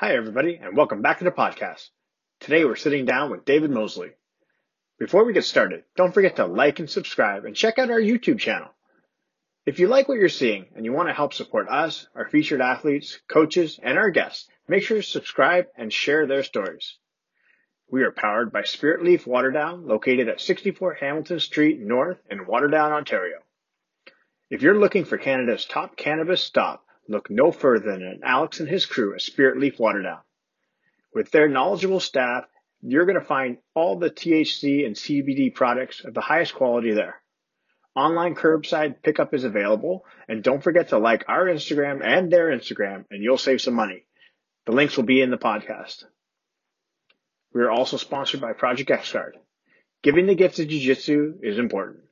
Hi, everybody, and welcome back to the podcast. Today we're sitting down with David Mosley. Before we get started, don't forget to like and subscribe and check out our YouTube channel. If you like what you're seeing and you want to help support us, our featured athletes, coaches, and our guests, make sure to subscribe and share their stories. We are powered by Spiritleaf Waterdown, located at 64 Hamilton Street North in Waterdown, Ontario. If you're looking for Canada's top cannabis stop, look no further than Alex and his crew at Spiritleaf Waterdown. With their knowledgeable staff, you're going to find all the THC and CBD products of the highest quality there. Online curbside pickup is available, and don't forget to like our Instagram and their Instagram, and you'll save some money. The links will be in the podcast. We are also sponsored by Project XGuard. Giving the gift of Jiu-Jitsu is important.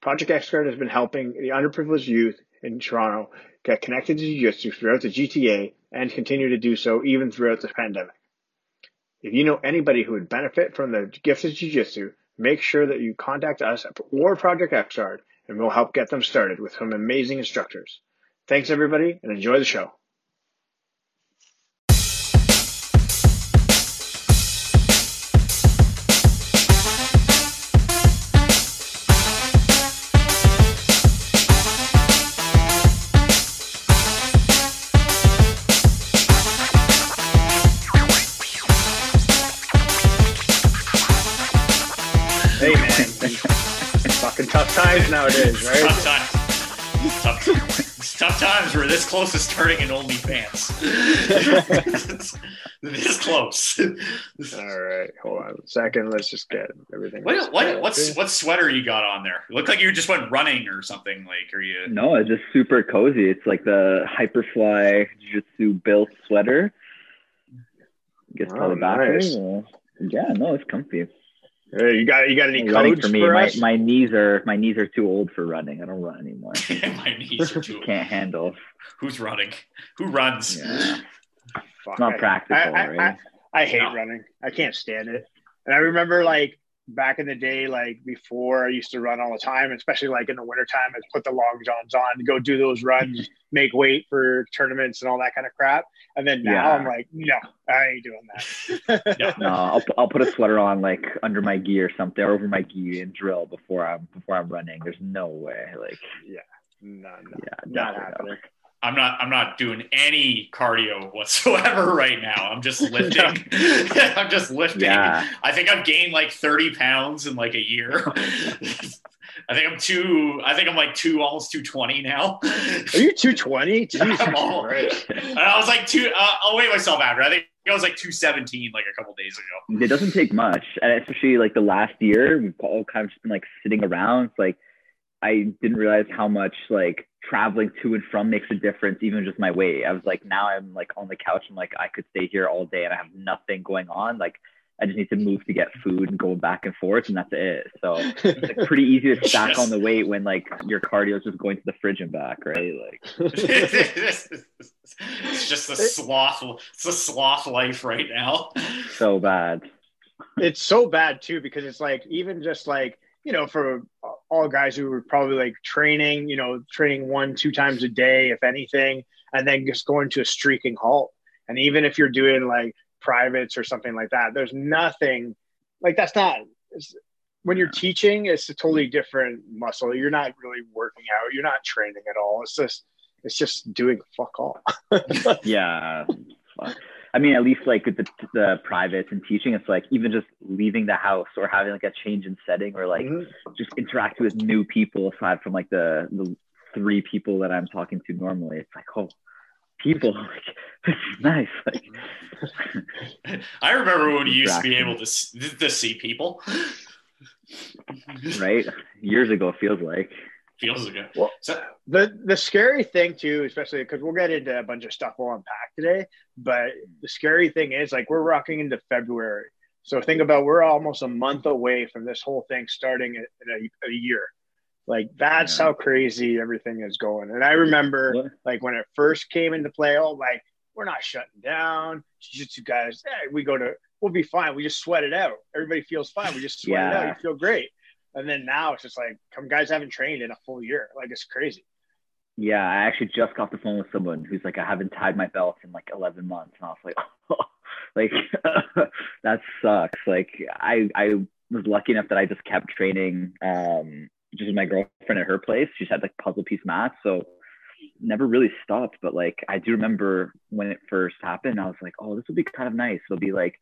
Project XGuard has been helping the underprivileged youth in Toronto get connected to Jiu-Jitsu throughout the GTA and continue to do so even throughout the pandemic. If you know anybody who would benefit from the gift of Jiu-Jitsu, make sure that you contact us or Project XGuard and we'll help get them started with some amazing instructors. Thanks everybody and enjoy the show. Tough times nowadays, right? Tough times. Tough, it's tough times. We're this close to starting an OnlyFans. this close. All right, hold on a second. Let's just get everything. What, what, what's what sweater you got on there? You look like you just went running or something. Like, are you? No, it's just super cozy. It's like the Hyperfly Jiu-Jitsu built sweater. Gets Oh, probably back nice. there. Yeah, no, it's comfy. Hey, you got you got any running for me. for my, my knees are my knees are too old for running. I don't run anymore. My knees are too. Can't handle. Who's running? Who runs? Yeah, Fuck, it's not I- practical, I, I, right? I, I hate No. running. I can't stand it. And I remember like back in the day, like before I used to run all the time, especially like in the wintertime, I'd put the long johns on, go do those runs, make weight for tournaments and all that kind of crap. And then now Yeah. I'm like, no, I ain't doing that. Yeah. no, I'll I'll put a sweater on like under my gi or something, or over my gi and drill before I'm before I'm running. There's no way. Like, yeah, No, no, yeah, not definitely happening. I'm not. I'm not doing any cardio whatsoever right now. I'm just lifting. I'm just lifting. Yeah. I think I've gained like 30 pounds in like a year. I think I'm two. I think I'm like two, almost 220 now. Are you 220? I'm all-. And I was like two. Uh, I'll weigh myself after. I think I was like 217 like a couple days ago. it doesn't take much and especially like the last year we've all kind of just been like sitting around it's like i didn't realize how much like traveling to and from makes a difference even just my weight i was like now i'm like on the couch i'm like i could stay here all day and i have nothing going on like i just need to move to get food and go back and forth and that's it so it's like pretty easy to stack Yes. on the weight when like your cardio is just going to the fridge and back right like it's just a sloth. It's a sloth life right now. so bad it's so bad too because it's like even just like you know for all guys who were probably like training you know training one two times a day if anything and then just going to a streaking halt. And even if you're doing like privates or something like that there's nothing like that's not when you're teaching it's a totally different muscle. You're not really working out. You're not training at all. It's just it's just doing fuck all. Yeah. Fuck. I mean, at least like with the, the privates and teaching, it's like even just leaving the house or having like a change in setting or like Mhm. just interacting with new people aside from like the, the three people that I'm talking to normally. It's like, oh, people, like, this is nice. Like, I remember when you used to be able to to see people. right? Years ago, it feels like. Feels good. Well- So, The the scary thing too, especially because we'll get into a bunch of stuff we'll unpack today. But the scary thing is like we're rocking into February, so think about we're almost a month away from this whole thing starting in a, a year. Like that's Yeah. how crazy everything is going. And I remember What? like when it first came into play, oh like we're not shutting down. Jiu-jitsu guys, hey, we go to we'll be fine. We just sweat it out. Everybody feels fine. We just sweat it out. You feel great. And then now it's just like, come guys haven't trained in a full year. Like it's crazy. Yeah, I actually just got the phone with someone who's like, I haven't tied my belt in like 11 months, and I was like, oh, like that sucks. Like I I was lucky enough that I just kept training um just with my girlfriend at her place. She's had like puzzle piece mats, so never really stopped. But like I do remember when it first happened, I was like, oh, this would be kind of nice. It'll be like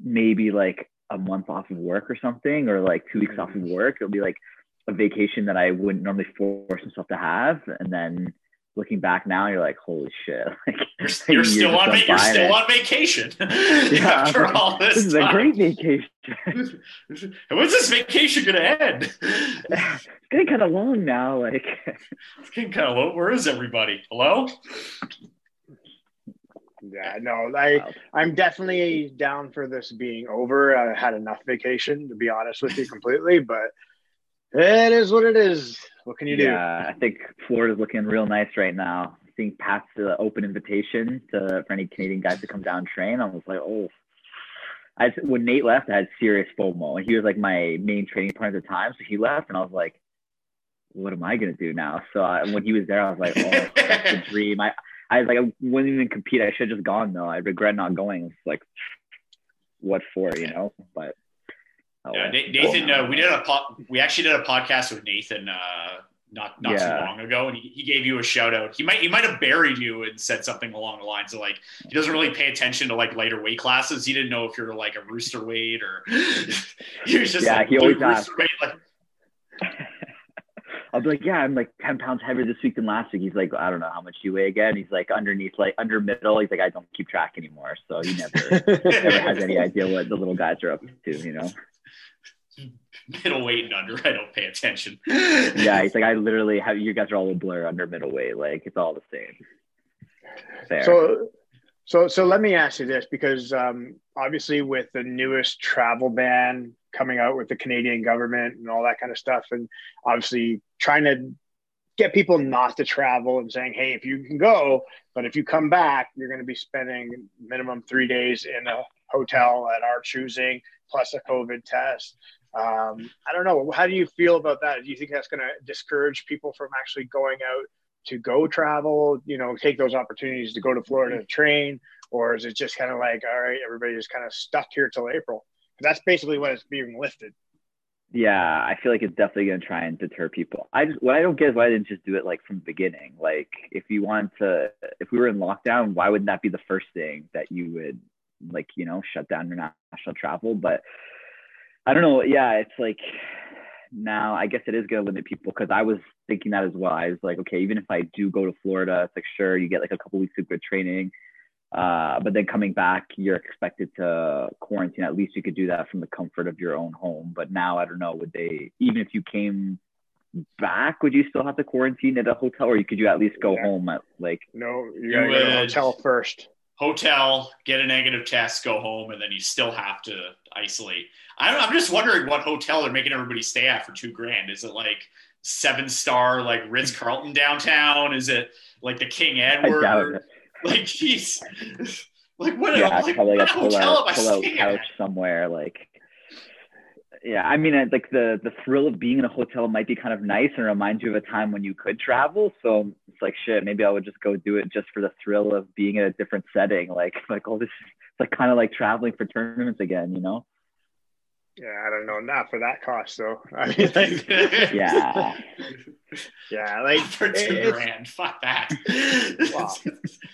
maybe like a month off of work or something, or like two weeks off of mm-hmm. work. It'll be like a vacation that I wouldn't normally force myself to have, and then looking back now, you're like, holy shit! Like, you're, you're still on you're still on vacation. yeah, after all this, this is time. a great vacation. When's this vacation gonna end? it's getting kind of long now. Like, it's getting kind of low. Where is everybody? Hello. Yeah, no, I I'm definitely down for this being over. I had enough vacation to be honest with you completely, but it is what it is. What can you do? Yeah, I think Florida's looking real nice right now. I think Pat's the open invitation to for any Canadian guys to come down train. I was like, oh, I when Nate left, I had serious FOMO, and he was like my main training partner at the time. So he left, and I was like, what am I gonna do now? So I, when he was there, I was like, oh, that's a dream. I I was like, I wouldn't even compete. I should have just gone though. I regret not going. It's like, what for, you know? But oh, yeah, Nathan, uh, we did a po- we actually did a podcast with Nathan uh, not not yeah. too long ago, and he, he gave you a shout out. He might he might have buried you and said something along the lines of like he doesn't really pay attention to like lighter weight classes. He didn't know if you're like a rooster weight or he was just yeah. Like, he always asks. Weight, like, I'll be like, yeah, I'm like 10 pounds heavier this week than last week. He's like, I don't know how much you weigh again. He's like underneath, like under middle. He's like, I don't keep track anymore. So he never, never has any idea what the little guys are up to, you know? Middleweight and under, I don't pay attention. yeah. He's like, I literally have, you guys are all a blur under middleweight. Like it's all the same. Fair. So, so, so let me ask you this because um, obviously with the newest travel ban coming out with the Canadian government and all that kind of stuff. And obviously trying to get people not to travel and saying, hey, if you can go, but if you come back, you're going to be spending minimum three days in a hotel at our choosing plus a COVID test. Um, I don't know. How do you feel about that? Do you think that's going to discourage people from actually going out to go travel, you know, take those opportunities to go to Florida to train? Or is it just kind of like, all right, everybody's kind of stuck here till April? That's basically what it's being lifted. Yeah, I feel like it's definitely going to try and deter people. I just what I don't get is why I didn't just do it like from the beginning. Like if you want to, if we were in lockdown, why wouldn't that be the first thing that you would like, you know, shut down international travel? But I don't know. Yeah, it's like now I guess it is going to limit people because I was thinking that as well. I was like, okay, even if I do go to Florida, it's like sure you get like a couple weeks of good training uh, but then coming back, you're expected to quarantine. At least you could do that from the comfort of your own home. But now, I don't know, would they, even if you came back, would you still have to quarantine at a hotel or could you at least go yeah. home at like? No, you gotta go to a hotel first. Hotel, get a negative test, go home, and then you still have to isolate. I am just wondering what hotel they're making everybody stay at for two grand. Is it like seven star, like Ritz Carlton downtown? Is it like the King Edward? Like, jeez. Like, what? Yeah, like, probably like pull out, pull out couch somewhere. Like, yeah, I mean, like the the thrill of being in a hotel might be kind of nice and remind you of a time when you could travel. So it's like, shit, maybe I would just go do it just for the thrill of being in a different setting. Like, like, oh, this is like kind of like traveling for tournaments again, you know? Yeah, I don't know. Not for that cost, though. I mean, like, yeah, yeah, like for two grand. Fuck that. wow.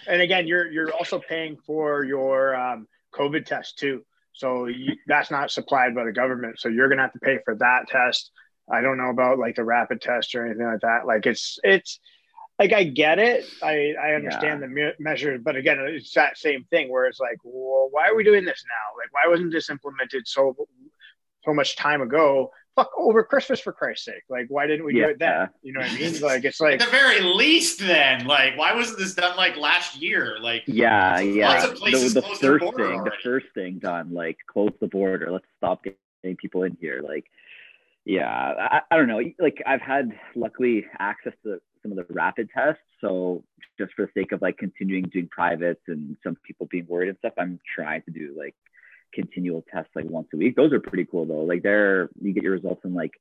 And again, you're you're also paying for your um, COVID test too. So you, that's not supplied by the government. So you're gonna have to pay for that test. I don't know about like the rapid test or anything like that. Like it's it's like I get it. I I understand yeah. the me- measures, but again, it's that same thing where it's like, well, why are we doing this now? Like, why wasn't this implemented so so much time ago. Fuck over Christmas for Christ's sake. Like, why didn't we yeah. do it then? You know what I mean? Like, it's like at the very least, then, like, why wasn't this done like last year? Like, yeah, yeah. Lots of places the, the first thing, already. the first thing done, like, close the border. Let's stop getting people in here. Like, yeah, I, I don't know. Like, I've had luckily access to some of the rapid tests. So just for the sake of like continuing doing privates and some people being worried and stuff, I'm trying to do like continual tests like once a week. Those are pretty cool though. Like they're you get your results in like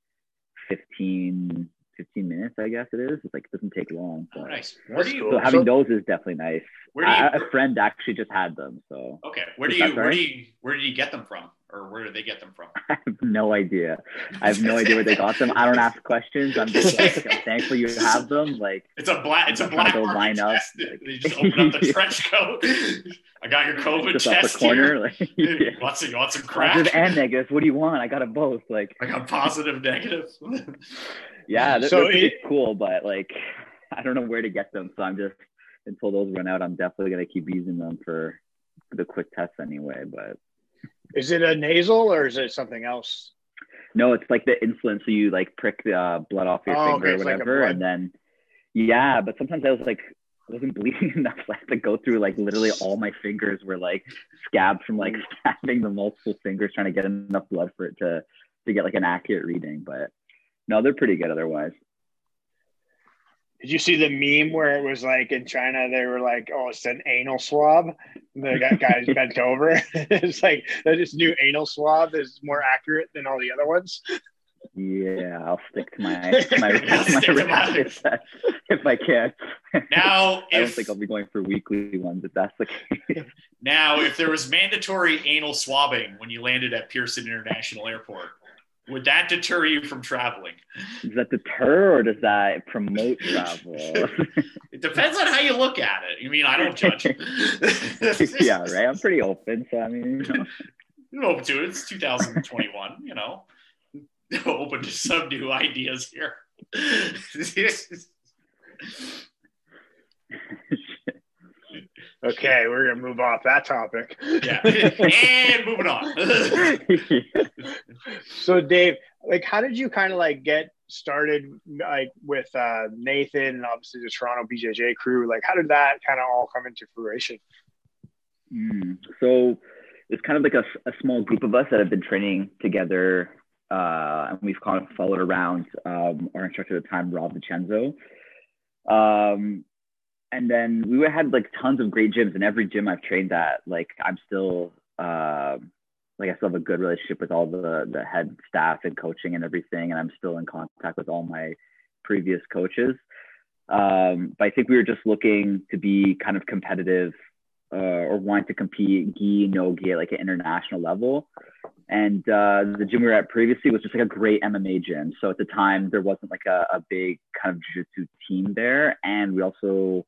15, 15 minutes, I guess it is. It's like it doesn't take long. Oh, nice. Where do you? so having So- those is definitely nice. Where do you? I, a friend actually just had them, so okay. Where do Is that you? Where do you? Where do you get them from? Or where do they get them from? I have no idea. I have no idea where they got them. I don't ask questions. I'm just like, I'm thankful you have them. Like, It's a black. It's a I'm trying black to go line up. test. They just open up the trench coat. I got your COVID just off test the corner. here. Like, You yeah. want some? You want some crack? Positive and negative. What do you want? I got it both. Like, I got positive, negative. yeah, they're, So they're it- cool, but like, I don't know where to get them. So I'm just until those run out, I'm definitely gonna keep using them for, for the quick tests anyway. But Is it a nasal or is it something else? no, it's like the insulin. So you like prick the uh, blood off your Oh, finger okay, or it's like whatever, and then yeah. But sometimes I was like. I wasn't bleeding enough. So I had to go through like literally all my fingers were like scabbed from like stabbing the multiple fingers trying to get enough blood for it to to get like an accurate reading. But no, they're pretty good otherwise. Did you see the meme where it was like in China they were like, "Oh, it's an anal swab." The guys bent over. it's like this new anal swab is more accurate than all the other ones. Yeah, I'll stick to my my, my, Stick to my- rapid test if I can. Now, I don't think I'll be going for weekly ones if that's the case. now if there was mandatory anal swabbing when you landed at Pearson International Airport, would that deter you from traveling? Does that deter or does that promote travel? It depends on how you look at it. I mean, I don't judge. yeah, right. I'm pretty open, so I mean, you know. You're open to it. It's 2021. You know, open to some new ideas here. Okay, we're gonna move off that topic. yeah, and moving on. So, Dave, like, how did you kind of like get started, like with uh, Nathan and obviously the Toronto BJJ crew? Like, how did that kind of all come into fruition? Mm. So it's kind of like a, a small group of us that have been training together, uh, and we've kind of followed around um, our instructor at the time, Rob Vincenzo. Um, and then we had like tons of great gyms, and every gym I've trained at, like I'm still, uh, like I still have a good relationship with all the the head staff and coaching and everything, and I'm still in contact with all my previous coaches. Um, but I think we were just looking to be kind of competitive uh, or wanting to compete gi, no gi at like an international level. And uh, the gym we were at previously was just like a great MMA gym. So at the time, there wasn't like a, a big kind of jiu-jitsu team there. And we also,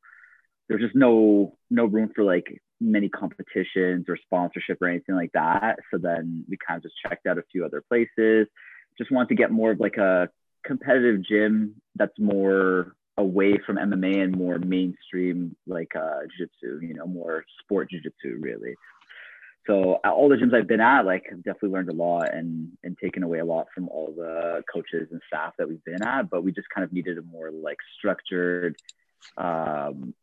there's just no, no room for like many competitions or sponsorship or anything like that. So then we kind of just checked out a few other places, just wanted to get more of like a competitive gym that's more away from MMA and more mainstream like uh jiu-jitsu, you know, more sport jiu-jitsu really. So all the gyms I've been at, like I've definitely learned a lot and and taken away a lot from all the coaches and staff that we've been at, but we just kind of needed a more like structured um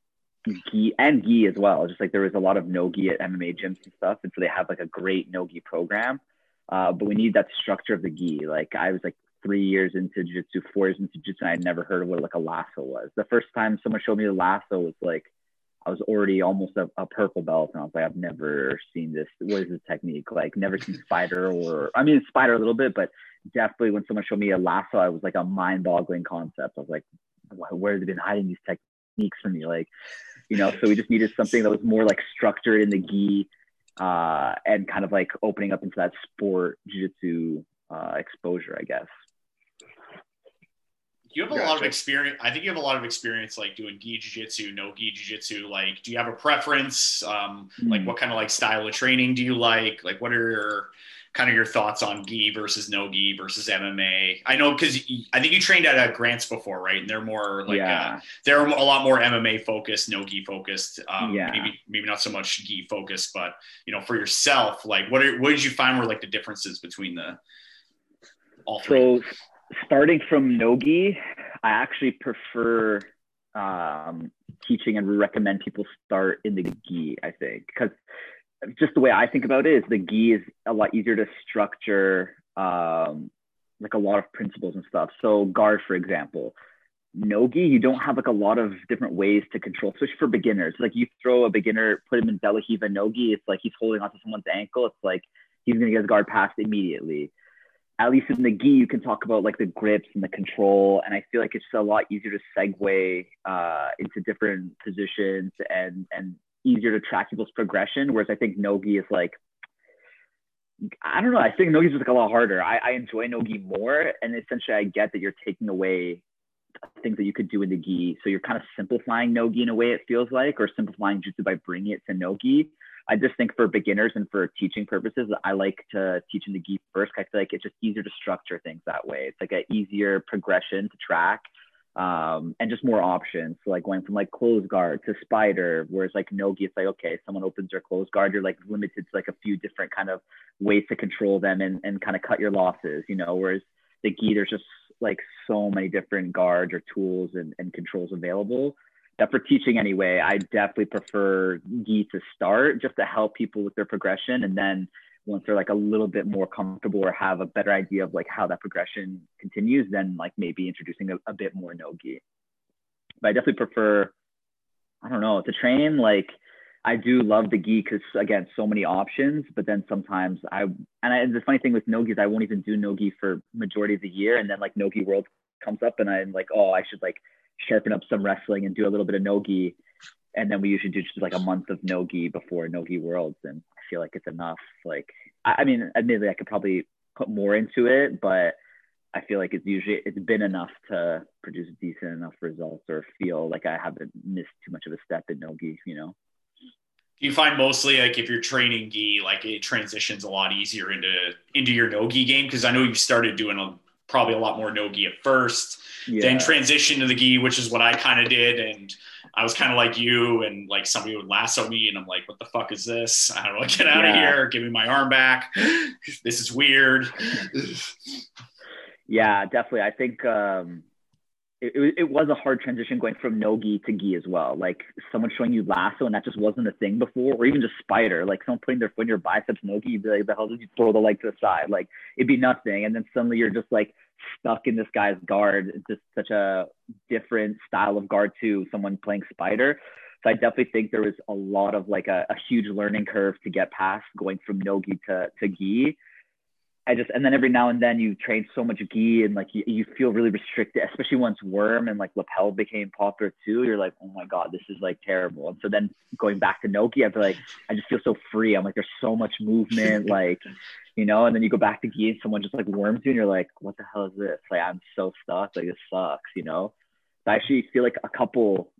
gi and gi as well. Just like there was a lot of no gi at MMA gyms and stuff. And so they have like a great no gi program. Uh, but we need that structure of the gi. Like I was like three years into jiu-jitsu, four years into jiu-jitsu, and I had never heard of what like a lasso was. The first time someone showed me the lasso was like I was already almost a, a purple belt, and I was like, I've never seen this. What is this technique? Like never seen spider or I mean spider a little bit, but definitely when someone showed me a lasso, I was like a mind-boggling concept. I was like, where have they been hiding these techniques from me? Like, you know, so we just needed something that was more like structured in the gi uh, and kind of like opening up into that sport jiu-jitsu uh, exposure, I guess. You have a lot of experience. I think you have a lot of experience, like doing gi jiu-jitsu, no gi jiu-jitsu. Like, do you have a preference? Um, Like, Mm. what kind of like style of training do you like? Like, what are your kind of your thoughts on gi versus no gi versus MMA? I know because I think you trained at uh, Grants before, right? And they're more like uh, yeah, they're a lot more MMA focused, no gi focused. Um, Yeah. Maybe maybe not so much gi focused, but you know, for yourself, like what are, what did you find were like the differences between the all three? So starting from nogi, I actually prefer um, teaching and recommend people start in the gi. I think because just the way I think about it is the gi is a lot easier to structure, um, like a lot of principles and stuff. So guard, for example, nogi, you don't have like a lot of different ways to control, especially for beginners. Like you throw a beginner, put him in De La Riva nogi, it's like he's holding onto someone's ankle. It's like he's gonna get his guard passed immediately. at least in the gi, you can talk about like the grips and the control, and I feel like it's a lot easier to segue uh, into different positions and and easier to track people's progression. Whereas I think nogi is like, I don't know. I think nogi is just like a lot harder. I, I enjoy nogi more, and essentially I get that you're taking away things that you could do in the gi. So you're kind of simplifying nogi in a way it feels like, or simplifying jutsu by bringing it to nogi. I just think for beginners and for teaching purposes, I like to teach in the gi first. I feel like it's just easier to structure things that way. It's like an easier progression to track um, and just more options. So like going from like closed guard to spider, whereas like nogi, it's like, okay, someone opens their closed guard, you're like limited to like a few different kind of ways to control them and, and kind of cut your losses, you know, whereas the gi, there's just like so many different guards or tools and, and controls available that for teaching anyway, I definitely prefer Gi to start just to help people with their progression. And then once they're like a little bit more comfortable or have a better idea of like how that progression continues, then like maybe introducing a, a bit more no gi. But I definitely prefer, I don't know, to train like I do love the gi because again, so many options. But then sometimes I and, I, and the funny thing with nogi is I won't even do nogi for majority of the year, and then like nogi world comes up, and I'm like, oh, I should like sharpen up some wrestling and do a little bit of nogi. And then we usually do just like a month of nogi before nogi worlds. And feel like it's enough. Like, I, I mean, admittedly, I could probably put more into it, but I feel like it's usually, it's been enough to produce decent enough results or feel like I haven't missed too much of a step in nogi, you know? you find mostly like if you're training gi like it transitions a lot easier into into your no gi game because i know you started doing a, probably a lot more no gi at first yeah. then transition to the gi, which is what I kind of did. And I was kind of like you, and like somebody would lasso me, and I'm like, "What the fuck is this? I don't know. Get out yeah. of here! Give me my arm back. this is weird." yeah, definitely. I think um, it, it, was a hard transition going from no gi to gi as well. Like someone showing you lasso, and that just wasn't a thing before, or even just spider. Like someone putting their foot in your biceps no gi, you'd be like, "The hell did you throw the leg to the side?" Like it'd be nothing, and then suddenly you're just like stuck in this guy's guard. It's just such a different style of guard to someone playing spider. So I definitely think there was a lot of like a, a huge learning curve to get past going from no gi to, to gi. I just and then every now and then you train so much gi and like you, you feel really restricted, especially once worm and like lapel became popular too. You're like, oh my god, this is like terrible. And so then going back to nogi, I feel like I just feel so free. I'm like, there's so much movement, like you know. And then you go back to gi and someone just like worms you, and you're like, what the hell is this? Like I'm so stuck. Like this sucks, you know. I actually feel like a couple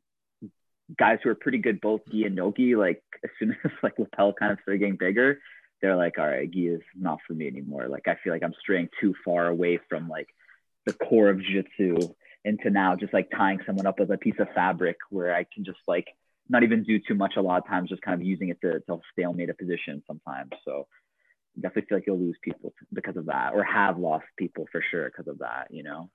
guys who are pretty good both gi and nogi, like as soon as like lapel kind of started getting bigger they're like, all right, gi is not for me anymore. Like I feel like I'm straying too far away from like the core of jiu-jitsu into now just like tying someone up with a piece of fabric where I can just like not even do too much a lot of times, just kind of using it to, to stalemate a position sometimes. So definitely feel like you'll lose people because of that or have lost people for sure because of that, you know?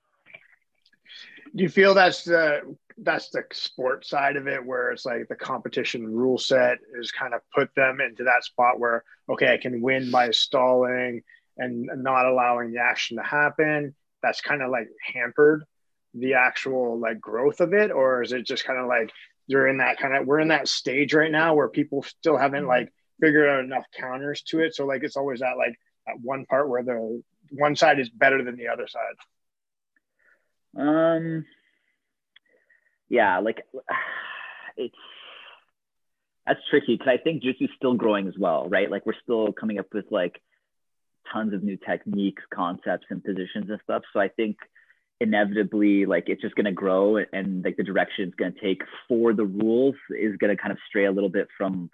Do you feel that's the that's the sport side of it where it's like the competition rule set is kind of put them into that spot where okay i can win by stalling and not allowing the action to happen that's kind of like hampered the actual like growth of it or is it just kind of like you're in that kind of we're in that stage right now where people still haven't mm-hmm. like figured out enough counters to it so like it's always that like that one part where the one side is better than the other side um yeah, like it's that's tricky because I think is still growing as well, right? Like we're still coming up with like tons of new techniques, concepts, and positions and stuff. So I think inevitably like it's just going to grow and, and, like the direction it's going to take for the rules is going to kind of stray a little bit from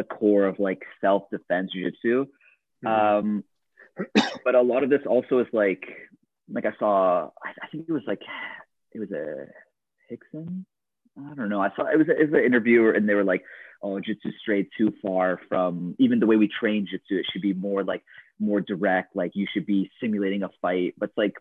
the core of like self-defense jiu-jitsu mm-hmm. um, but a lot of this also is like like i saw I, I think it was like it was a Rickson. I don't know. I saw it was, it was an interviewer, and they were like, "Oh, jitsu strayed too far from even the way we train jitsu. It should be more like more direct. Like you should be simulating a fight, but it's like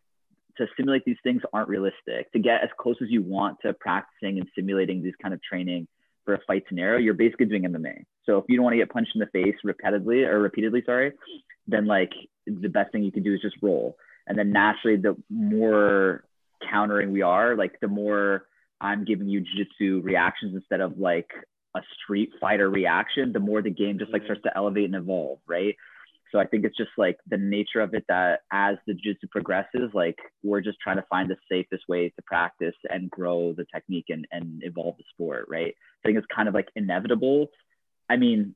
to simulate these things aren't realistic. To get as close as you want to practicing and simulating these kind of training for a fight scenario, you're basically doing MMA. So if you don't want to get punched in the face repeatedly or repeatedly, sorry, then like the best thing you can do is just roll. And then naturally, the more countering we are, like the more I'm giving you jiu-jitsu reactions instead of like a street fighter reaction, the more the game just like starts to elevate and evolve, right? So I think it's just like the nature of it that as the jiu-jitsu progresses, like we're just trying to find the safest way to practice and grow the technique and, and evolve the sport, right? I think it's kind of like inevitable. I mean,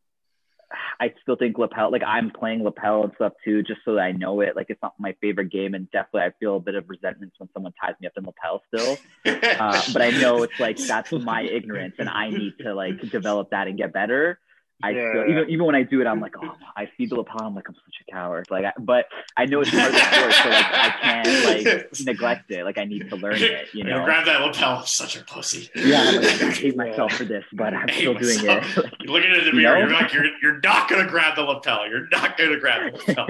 I still think lapel, like I'm playing lapel and stuff too, just so that I know it. Like it's not my favorite game, and definitely I feel a bit of resentment when someone ties me up in lapel still. Uh, but I know it's like that's my ignorance, and I need to like develop that and get better. I yeah. feel, even even when I do it, I'm like, oh, I see the lapel. I'm like, I'm such a coward. Like, I, but I know it's part of the sport, so like I can't like neglect it. Like I need to learn it. You know, grab that lapel. I'm such a pussy. Yeah, I'm like, I hate myself for this, but I'm still myself. doing it. Like, you're looking in the mirror. You are like, you're you're not gonna grab the lapel. You're not gonna grab the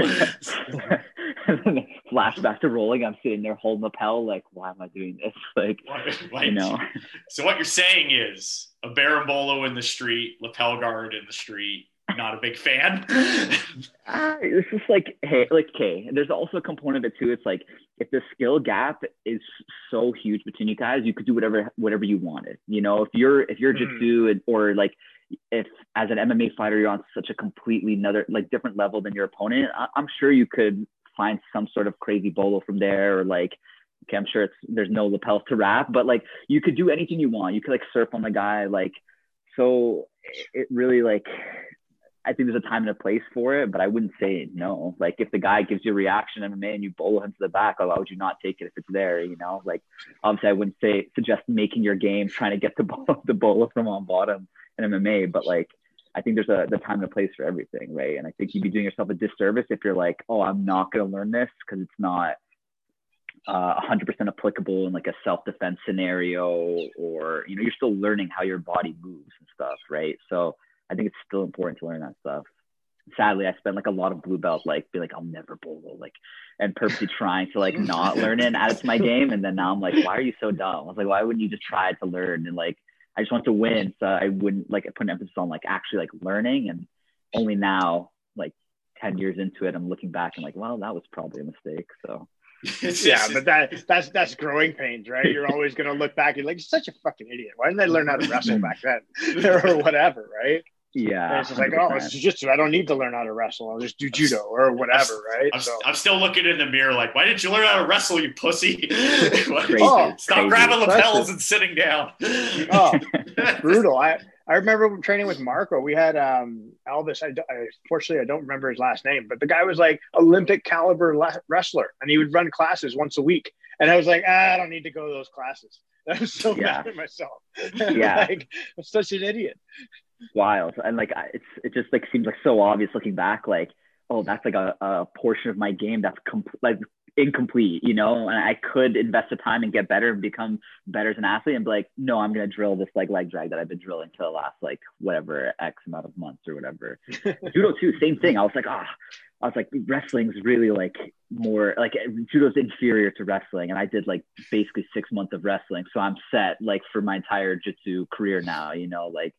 lapel. Flashback to rolling. I'm sitting there holding the lapel. Like, why am I doing this? Like, you know. So what you're saying is a berimbolo in the street, lapel guard in the street. Not a big fan. uh, it's just like, hey, like, okay. There's also a component of it too. It's like if the skill gap is so huge between you guys, you could do whatever whatever you wanted. You know, if you're if you're mm. jitsu or like if as an MMA fighter you're on such a completely another like different level than your opponent, I- I'm sure you could find some sort of crazy bolo from there or like okay, I'm sure it's there's no lapels to wrap, but like you could do anything you want. You could like surf on the guy, like so it really like I think there's a time and a place for it, but I wouldn't say no. Like if the guy gives you a reaction MMA and you bolo him to the back, why would you not take it if it's there? You know, like obviously I wouldn't say suggest making your game trying to get the bolo, the bolo from on bottom in MMA, but like I think there's a the time and a place for everything, right? And I think you'd be doing yourself a disservice if you're like, oh, I'm not going to learn this because it's not uh, 100% applicable in like a self-defense scenario or you know you're still learning how your body moves and stuff right? So i think it's still important to learn that stuff. Sadly i spent like a lot of blue belt like be like i'll never bolo like and purposely trying to like not learn it and add it to my game. And then now i'm like why are you so dumb? I was like why wouldn't you just try to learn and like i just want to win so i wouldn't like put an emphasis on like actually like learning and only now like 10 years into it i'm looking back and like well that was probably a mistake so yeah, but that that's that's growing pains, right? You're always gonna look back and like, such a fucking idiot. Why didn't I learn how to wrestle back then, or whatever, right? Yeah, and it's just 100%. like, oh, it's jiu-jitsu. I don't need to learn how to wrestle. I'll just do judo or whatever, right? I'm, so. I'm still looking in the mirror, like, why didn't you learn how to wrestle, you pussy? oh, Stop crazy. grabbing lapels and sitting down. oh, brutal. I I remember training with Marco. We had um, Elvis. I, I, fortunately I don't remember his last name, but the guy was like Olympic caliber le- wrestler, and he would run classes once a week. And I was like, ah, I don't need to go to those classes. I was so yeah. mad at myself. Yeah, like, I'm such an idiot. Wild, and like it's it just like seems like so obvious looking back. Like, oh, that's like a, a portion of my game that's com- like incomplete, you know, and I could invest the time and get better and become better as an athlete and be like, no, I'm going to drill this like leg drag that I've been drilling for the last like whatever X amount of months or whatever. Judo too, same thing. I was like, ah, oh. I was like, wrestling's really like more like judo's inferior to wrestling. And I did like basically six months of wrestling. So I'm set like for my entire jitsu career now, you know, like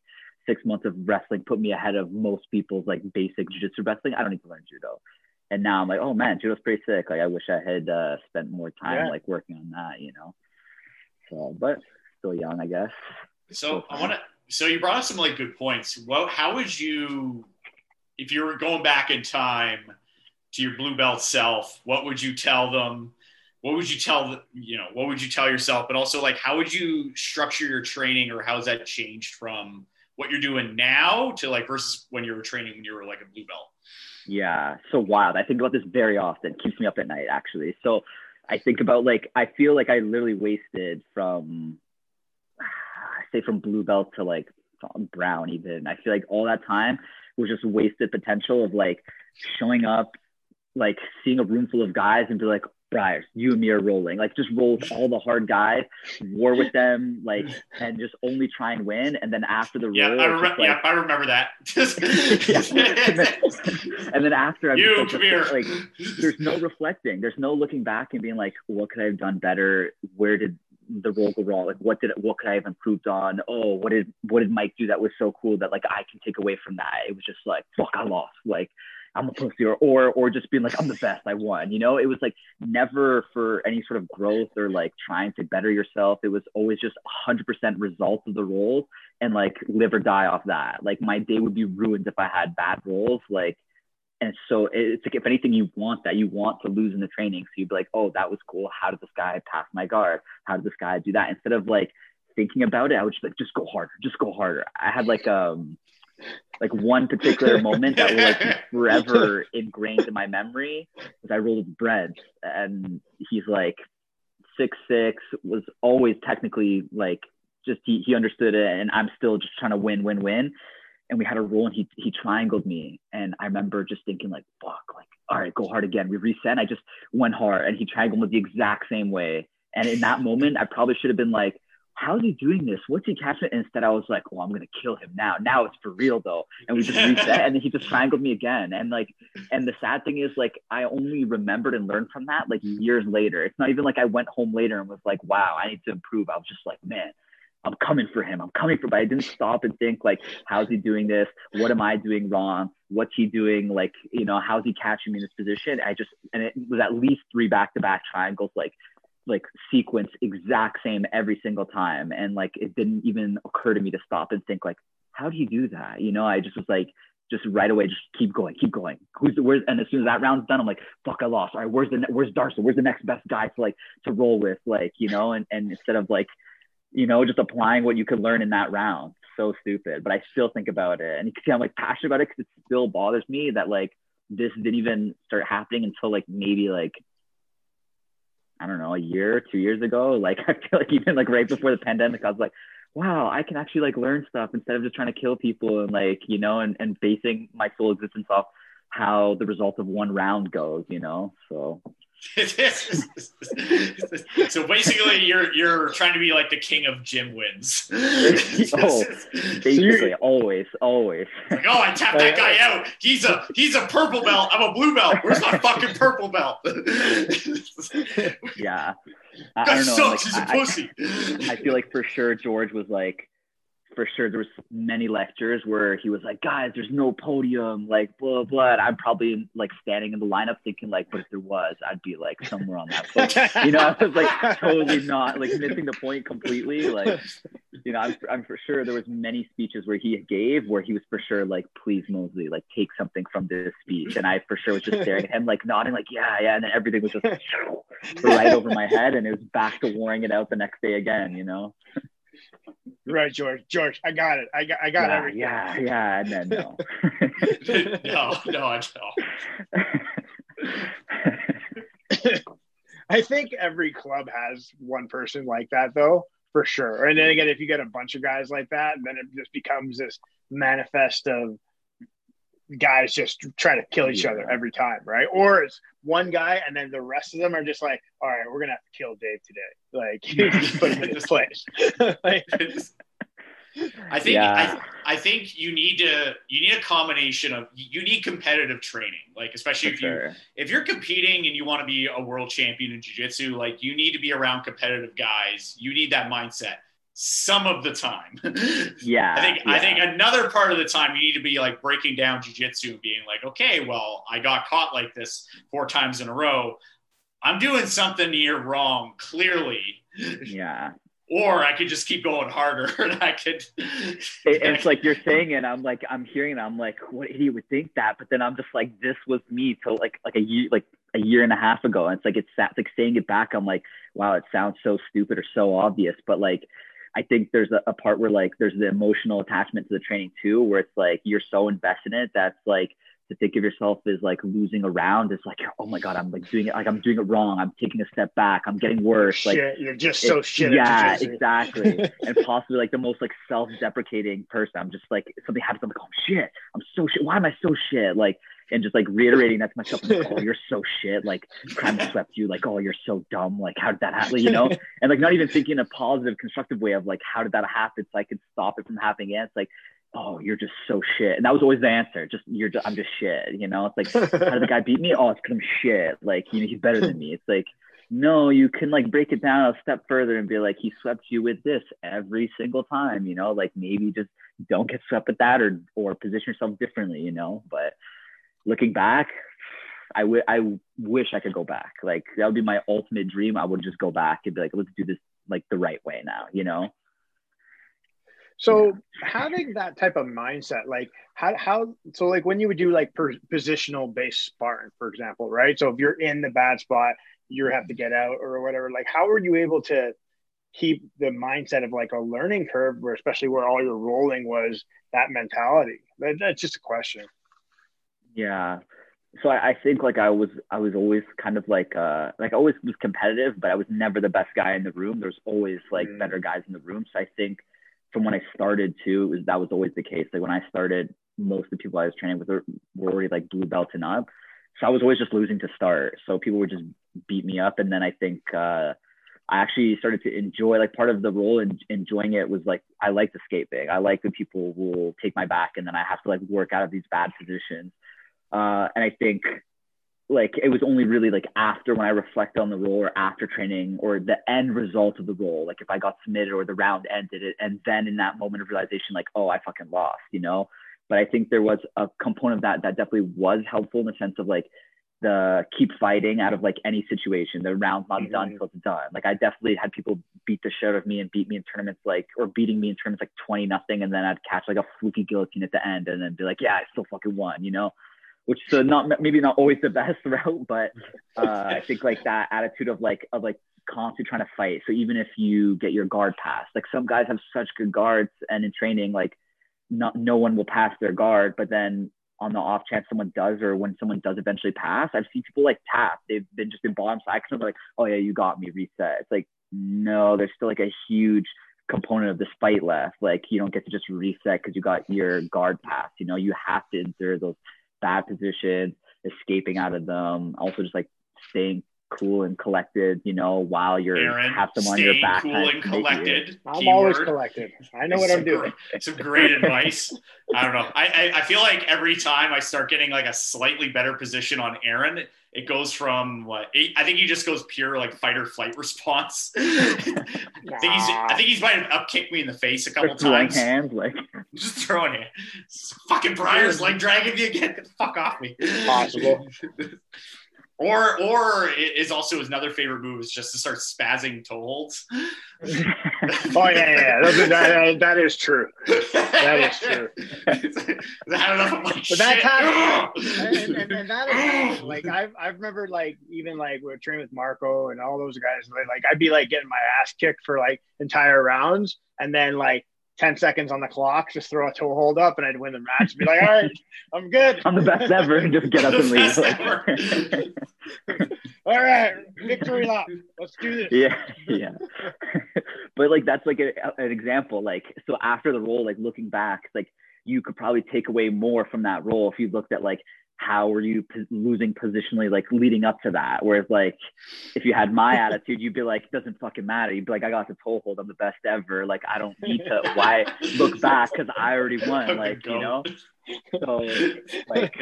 six months of wrestling put me ahead of most people's like basic jiu-jitsu wrestling. I don't need to learn judo and now I'm like, oh man, judo's pretty sick. Like I wish I had uh, spent more time yeah. like working on that, you know. So, but still young, I guess. So I want to. So you brought up some like good points. Well, how would you, if you were going back in time to your blue belt self, what would you tell them? What would you tell you know? What would you tell yourself? But also, like, how would you structure your training, or how's that changed from what you're doing now to like versus when you were training when you were like a blue belt? Yeah, so wild. I think about this very often. Keeps me up at night, actually. So I think about like I feel like I literally wasted from I say from blue belt to like brown even. I feel like all that time was just wasted potential of like showing up, like seeing a room full of guys and be like, Briars, you and me are rolling. Like just roll with all the hard guys, war with them, like and just only try and win. And then after the yeah, roll, I like, yeah, I remember that. and, then, and, then, after I'm you just, come here. like, there's no reflecting. There's no looking back and being like, what could I have done better? Where did the role go wrong? Like, what did what could I have improved on? Oh, what did what did Mike do that was so cool that like I can take away from that? It was just like, fuck, I lost. Like I'm a pussy or, or or just being like I'm the best I won you know it was like never for any sort of growth or like trying to better yourself it was always just 100% result of the rolls and like live or die off that like my day would be ruined if I had bad roles. like and so it's like if anything you want that. You want to lose in the training. So you'd be like oh that was cool. How did this guy pass my guard? How did this guy do that? Instead of like thinking about it i would just like just go harder. Just go harder. I had like um like one particular moment that will like forever ingrained in my memory was I rolled with bread and he's like six six was always technically like just he, he understood it and I'm still just trying to win win win and we had a roll and he he triangled me and I remember just thinking like fuck like all right go hard again we reset I just went hard and he triangled me the exact same way and in that moment I probably should have been like how's he doing this? What's he catching? And instead, I was like, well, I'm gonna kill him now. Now it's for real though. And we just reset, and then he just strangled me again. And like, and the sad thing is, like, I only remembered and learned from that like years later. It's not even like I went home later and was like, wow, I need to improve. I was just like, man. I'm coming for him. I'm coming for, but I didn't stop and think like, how's he doing this? What am I doing wrong? What's he doing? Like, you know, how's he catching me in this position? I just, and it was at least three back to back triangles, like like sequence exact same every single time and like it didn't even occur to me to stop and think like how do you do that you know i just was like just right away just keep going keep going who's the where's and as soon as that round's done i'm like fuck i lost all right where's the where's darcy where's the next best guy to like to roll with like you know and and instead of like you know just applying what you could learn in that round so stupid but i still think about it and you can see i'm like passionate about it because it still bothers me that like this didn't even start happening until like maybe like I don't know, a year, two years ago. Like I feel like even like right before the pandemic, I was like, wow, I can actually like learn stuff instead of just trying to kill people and like, you know, and, and basing my sole existence off how the result of one round goes, you know? So so basically, you're you're trying to be like the king of gym wins. oh, basically, always, always. Like, oh, I tapped that guy out. He's a he's a purple belt. I'm a blue belt. Where's my fucking purple belt? yeah, I, I don't know. Sucks. Like, He's a I, pussy. I feel like for sure George was like for sure there was many lectures where he was like, guys, there's no podium, like blah blah. And I'm probably like standing in the lineup thinking like, but if there was, I'd be like somewhere on that. You know, I was like totally not like missing the point completely. Like, you know, I'm I'm for sure there was many speeches where he gave where he was for sure like, please Mosley, like take something from this speech, and I for sure was just staring at him like nodding like yeah yeah, and then everything was just right over my head, and it was back to warring it out the next day again. You know. Right, George. George, I got it. I got, I got yeah, everything. Yeah, yeah, and then no. no, no, I don't. I think every club has one person like that, though, for sure. And then again, if you get a bunch of guys like that, then it just becomes this manifest of guys just try to kill each yeah. other every time, right? Or it's one guy and then the rest of them are just like, all right, we're gonna have to kill Dave today. Like just put him in his place. like, I think yeah. I, I, think you need to you need a combination of you need competitive training, like especially For if you if you're competing and you want to be a world champion in jiu-jitsu, like you need to be around competitive guys. You need that mindset some of the time. yeah. I think yeah. I think another part of the time you need to be like breaking down jujitsu and being like, okay, well, I got caught like this four times in a row. I'm doing something here wrong, clearly. Yeah. Or I could just keep going harder and I could it, It's like you're saying it, I'm like I'm hearing it, I'm like, what idiot would think that? But then I'm just like, this was me till like like a year like a year and a half ago. And it's like it's like saying it back, I'm like, wow, it sounds so stupid or so obvious. But like I think there's a, a, part where like there's the emotional attachment to the training too, where it's like you're so invested in it that's like to think of yourself as like losing a round is like, oh my god, I'm like doing it like I'm doing it wrong. I'm taking a step back. I'm getting worse. Shit, like you're just so shit. Yeah, exactly. and possibly like the most like self-deprecating person. I'm just like something happens. I'm like, oh shit, I'm so shit. Why am I so shit? Like and just like reiterating that to myself, like, oh, you're so shit. Like crime swept you. Like, oh, you're so dumb. Like, how did that happen? You know, and like not even thinking a positive, constructive way of like, how did that happen? So I could stop it from happening. again. it's like, oh, you're just so shit. And that was always the answer. Just you're, just, I'm just shit. You know, it's like, how did the guy beat me? Oh, it's because I'm shit. Like, you know, he's better than me. It's like, no, you can like break it down a step further and be like, he swept you with this every single time. You know, like maybe just don't get swept with that or or position yourself differently. You know, but looking back, I, w- I wish I could go back. Like that would be my ultimate dream. I would just go back and be like, let's do this like the right way now, you know? So having that type of mindset, like how how so like when you would do like per, positional based sparring, for example, right? So if you're in the bad spot, you have to get out or whatever. Like how were you able to keep the mindset of like a learning curve, where especially where all your rolling was that mentality? That, that's just a question. Yeah. So I, I think like I was I was always kind of like uh like I always was competitive, but I was never the best guy in the room. There's always like mm. better guys in the room. So I think from when I started too, was that was always the case. Like when I started, most of the people I was training with were, were already like blue belt and up. So I was always just losing to start. So people would just beat me up. And then I think uh, I actually started to enjoy like part of the role and enjoying it was like I like the skate big. I like when people will take my back and then I have to like work out of these bad positions. Uh, and I think like it was only really like after when I reflect on the role or after training or the end result of the role, like if I got submitted or the round ended it, and then in that moment of realization, like, oh, I fucking lost, you know. But I think there was a component of that that definitely was helpful in the sense of like the keep fighting out of like any situation. The round's not mm-hmm. done until it's done. Like I definitely had people beat the shit out of me and beat me in tournaments like or beating me in tournaments like 20 nothing and then I'd catch like a fluky guillotine at the end and then be like, yeah, I still fucking won, you know which is not maybe not always the best route, but uh, I think like that attitude of like of like constantly trying to fight. So even if you get your guard passed, like some guys have such good guards, and in training, like not no one will pass their guard, but then on the off chance someone does, or when someone does eventually pass, I've seen people like tap. They've been just in bottom side because they're like, oh yeah, you got me, reset. It's like no, there's still like a huge component of this fight left. Like you don't get to just reset because you got your guard passed. You know, you have to endure those bad positions, escaping out of them, also just like staying cool and collected, you know, while you're Aaron, have them on your back. Cool and collected. I'm Keyword. always collected. I know what I'm doing. some great advice. I don't know. I, I, I feel like every time I start getting like a slightly better position on Aaron, it goes from what I think he just goes pure like fight or flight response. I think he's I think he's might have up kicked me in the face a couple just times. hands like just throwing it. Fucking Briar's like dragging me again. Get the fuck off me. Possible. Or or is also another favorite move is just to start spazzing toe holds. oh yeah, yeah, yeah. That, that is true. That is true. I don't know. Like, but that's how, and, and, and, that is like I I remember like even like we are training with Marco and all those guys. Like I'd be like getting my ass kicked for like entire rounds, and then like 10 seconds on the clock, just throw a toe hold up and I'd win the match and be like, all right, I'm good. I'm the best ever. And just get up and leave. all right, victory lap. Let's do this. Yeah. Yeah. but like, that's like a, an example. Like, so after the role, like looking back, like you could probably take away more from that role if you looked at like how were you p- losing positionally like leading up to that? Whereas like if you had my attitude you'd be like it doesn't fucking matter. You'd be like i got the toe hold i'm the best ever. Like i don't need to why look back because i already won like you know? So like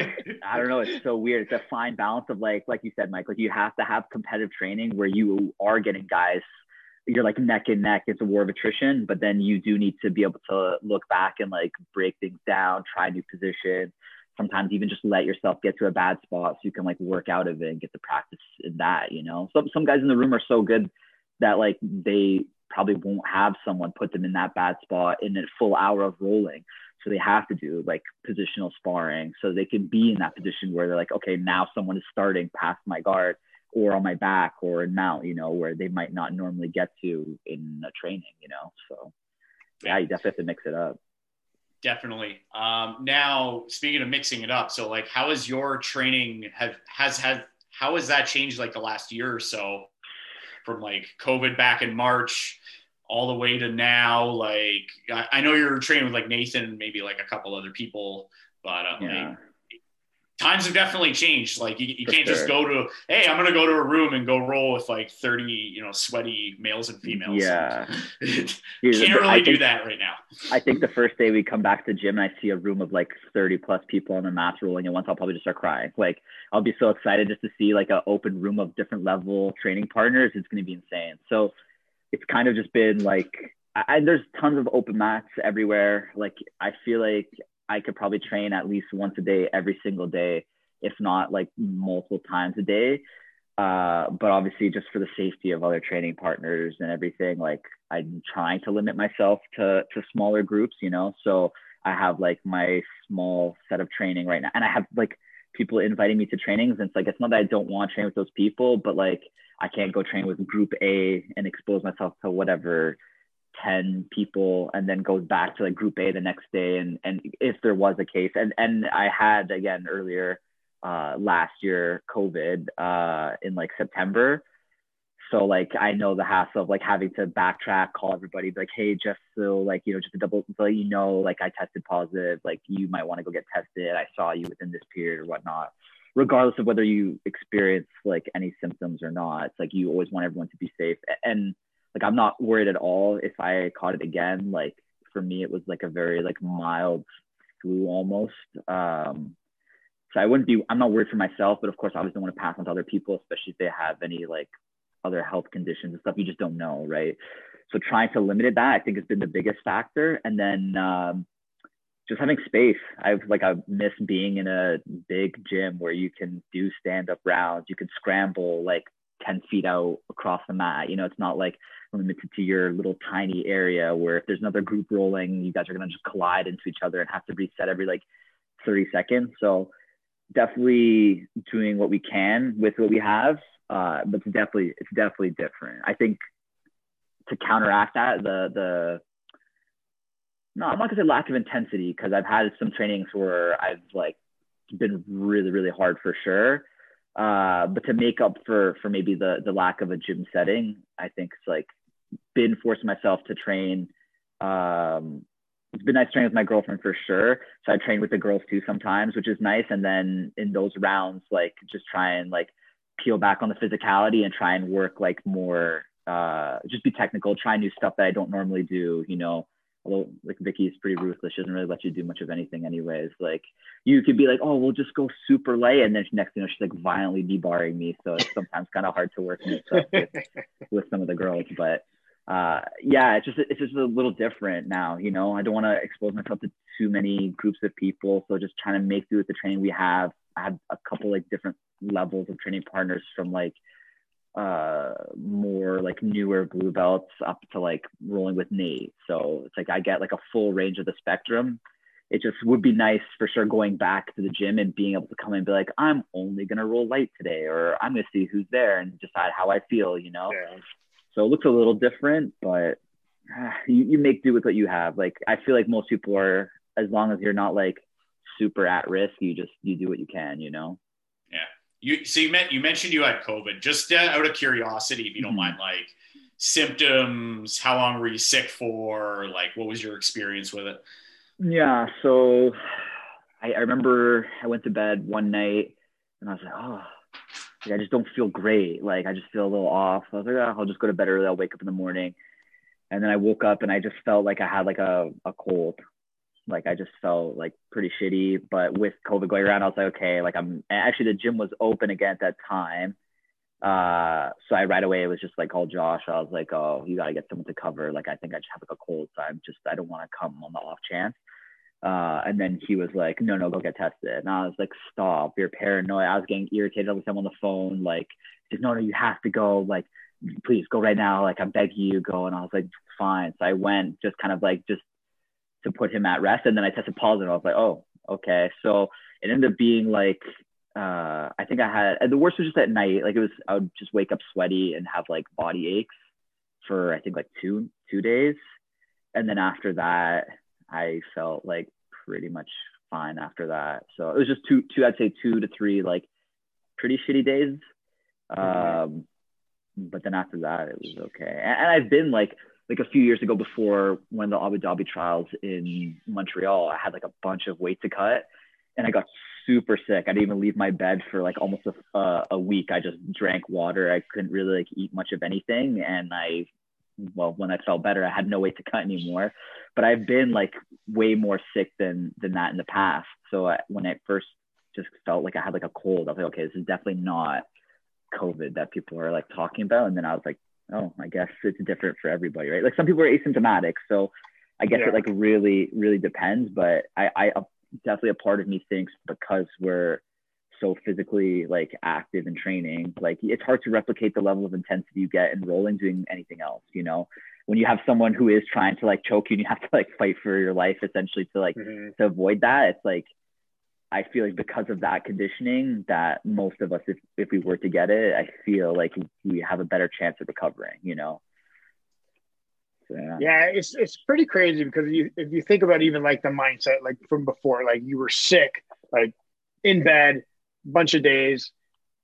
i don't know. It's so weird. It's a fine balance of like like you said mike like you have to have competitive training where you are getting guys you're like neck and neck it's a war of attrition but then you do need to be able to look back and like break things down try new positions sometimes even just let yourself get to a bad spot so you can like work out of it and get the practice in that, you know. Some some guys in the room are so good that like they probably won't have someone put them in that bad spot in a full hour of rolling. So they have to do like positional sparring so they can be in that position where they're like, okay, now someone is starting past my guard or on my back or in mount, you know, where they might not normally get to in a training, you know. So yeah, you definitely have to mix it up. Definitely. Um, now, speaking of mixing it up, so like, how has your training have has had how has that changed like the last year or so, from like COVID back in March all the way to now? Like, I, I know you're training with like Nathan and maybe like a couple other people, but uh, yeah. like, times have definitely changed. Like you, you can't sure. just go to, hey, I'm gonna go to a room and go roll with like 30, you know, sweaty males and females. Yeah, can't really think, do that right now. I think the first day we come back to gym and I see a room of like 30 plus people on the mats rolling at once, I'll probably just start crying. Like I'll be so excited just to see like an open room of different level training partners. It's gonna be insane. So it's kind of just been like. I, there's tons of open mats everywhere. Like I feel like I could probably train at least once a day every single day, if not like multiple times a day. Uh, but obviously, just for the safety of other training partners and everything, like I'm trying to limit myself to to smaller groups, you know. So I have like my small set of training right now, and I have like people inviting me to trainings, and it's like it's not that I don't want to train with those people, but like I can't go train with Group A and expose myself to whatever 10 people and then goes back to like group A the next day and and if there was a case. And and I had again earlier uh last year COVID uh in like September. So like I know the hassle of like having to backtrack call everybody like hey just so like you know just to double so you know like I tested positive like you might want to go get tested. I saw you within this period or whatnot. Regardless of whether you experience like any symptoms or not it's like you always want everyone to be safe. And like I'm not worried at all if I caught it again. Like for me, it was like a very like mild flu almost. Um, so I wouldn't be. I'm not worried for myself, but of course, I always don't want to pass on to other people, especially if they have any like other health conditions and stuff. You just don't know, right? So trying to limit it, that I think has been the biggest factor, and then. Um, just having space. I've like I miss being in a big gym where you can do stand up rounds, you can scramble like 10 feet out across the mat. You know, it's not like limited to your little tiny area where if there's another group rolling, you guys are going to just collide into each other and have to reset every like 30 seconds. So definitely doing what we can with what we have. Uh, but it's definitely, it's definitely different. I think to counteract that, the, the, no, I'm not gonna say lack of intensity because I've had some trainings where I've like been really, really hard for sure. Uh, but to make up for for maybe the the lack of a gym setting, I think it's like been forcing myself to train. Um, it's been nice training with my girlfriend for sure. So I train with the girls too sometimes, which is nice. And then in those rounds, like just try and like peel back on the physicality and try and work like more, uh, just be technical, try new stuff that I don't normally do, you know, although like Vicky's pretty ruthless. She doesn't really let you do much of anything anyways. Like you could be like, oh, we'll just go super light. And then next thing you know, she's like violently debarring me. So it's sometimes kind of hard to work with, with some of the girls, but uh, yeah, it's just it's just a little different now. You know, I don't want to expose myself to too many groups of people, so just trying to make do with the training we have. I have a couple like different levels of training partners from like uh more like newer blue belts up to like rolling with Nate. So it's like I get like a full range of the spectrum. It just would be nice for sure going back to the gym and being able to come and be like, I'm only gonna roll light today, or I'm gonna see who's there and decide how I feel, you know. Yeah. So it looks a little different, but uh, you, you make do with what you have. Like I feel like most people are, as long as you're not like super at risk, you just you do what you can, you know. Yeah. You so you meant you mentioned you had COVID. Just uh, out of curiosity, if you don't mm-hmm. mind, like symptoms, how long were you sick for? Like, what was your experience with it? Yeah. So I, I remember I went to bed one night and I was like, oh like, I just don't feel great. Like I just feel a little off. I was like, oh, I'll just go to bed early. I'll wake up in the morning. And then I woke up and I just felt like I had like a, a cold. Like I just felt like pretty shitty. But with COVID going around, I was like, okay, like I'm actually the gym was open again at that time. Uh, so I right away it was just like called Josh. I was like, oh, you gotta get someone to cover. Like I think I just have like a cold, so I'm just I don't want to come on the off chance. Uh, and then he was like, no, no, go get tested. And I was like, stop, you're paranoid. I was getting irritated every him on the phone. Like, said, no, no, you have to go. Like, please go right now. Like, I'm begging you, go. And I was like, fine. So I went just kind of like just to put him at rest. And then I tested positive. I was like, oh, okay. So it ended up being like, uh, I think I had, the worst was just at night. Like, it was, I would just wake up sweaty and have like body aches for, I think, like two, two days. And then after that, I felt like pretty much fine after that. So it was just two, two, I'd say two to three like pretty shitty days. Um, but then after that, it was okay. And, and, I've been like, like a few years ago before when the Abu Dhabi trials in Montreal, I had like a bunch of weight to cut and I got super sick. I didn't even leave my bed for like almost a, uh, a week. I just drank water. I couldn't really like eat much of anything. And I well, when I felt better, I had no way to cut anymore. But I've been like way more sick than than that in the past. So I, when I first just felt like I had like a cold, I was like, okay, this is definitely not COVID that people are like talking about. And then I was like, oh, I guess it's different for everybody, right? Like some people are asymptomatic, so I guess yeah. it like really, really depends. But I, I definitely a part of me thinks because we're so physically like active and training, like it's hard to replicate the level of intensity you get in rolling doing anything else, you know. When you have someone who is trying to like choke you and you have to like fight for your life essentially to like Mhm. to avoid that, it's like I feel like because of that conditioning that most of us if if we were to get it, I feel like we have a better chance of recovering, you know. So, yeah. Yeah, it's it's pretty crazy because you if you think about even like the mindset like from before, like you were sick, like in bed, bunch of days,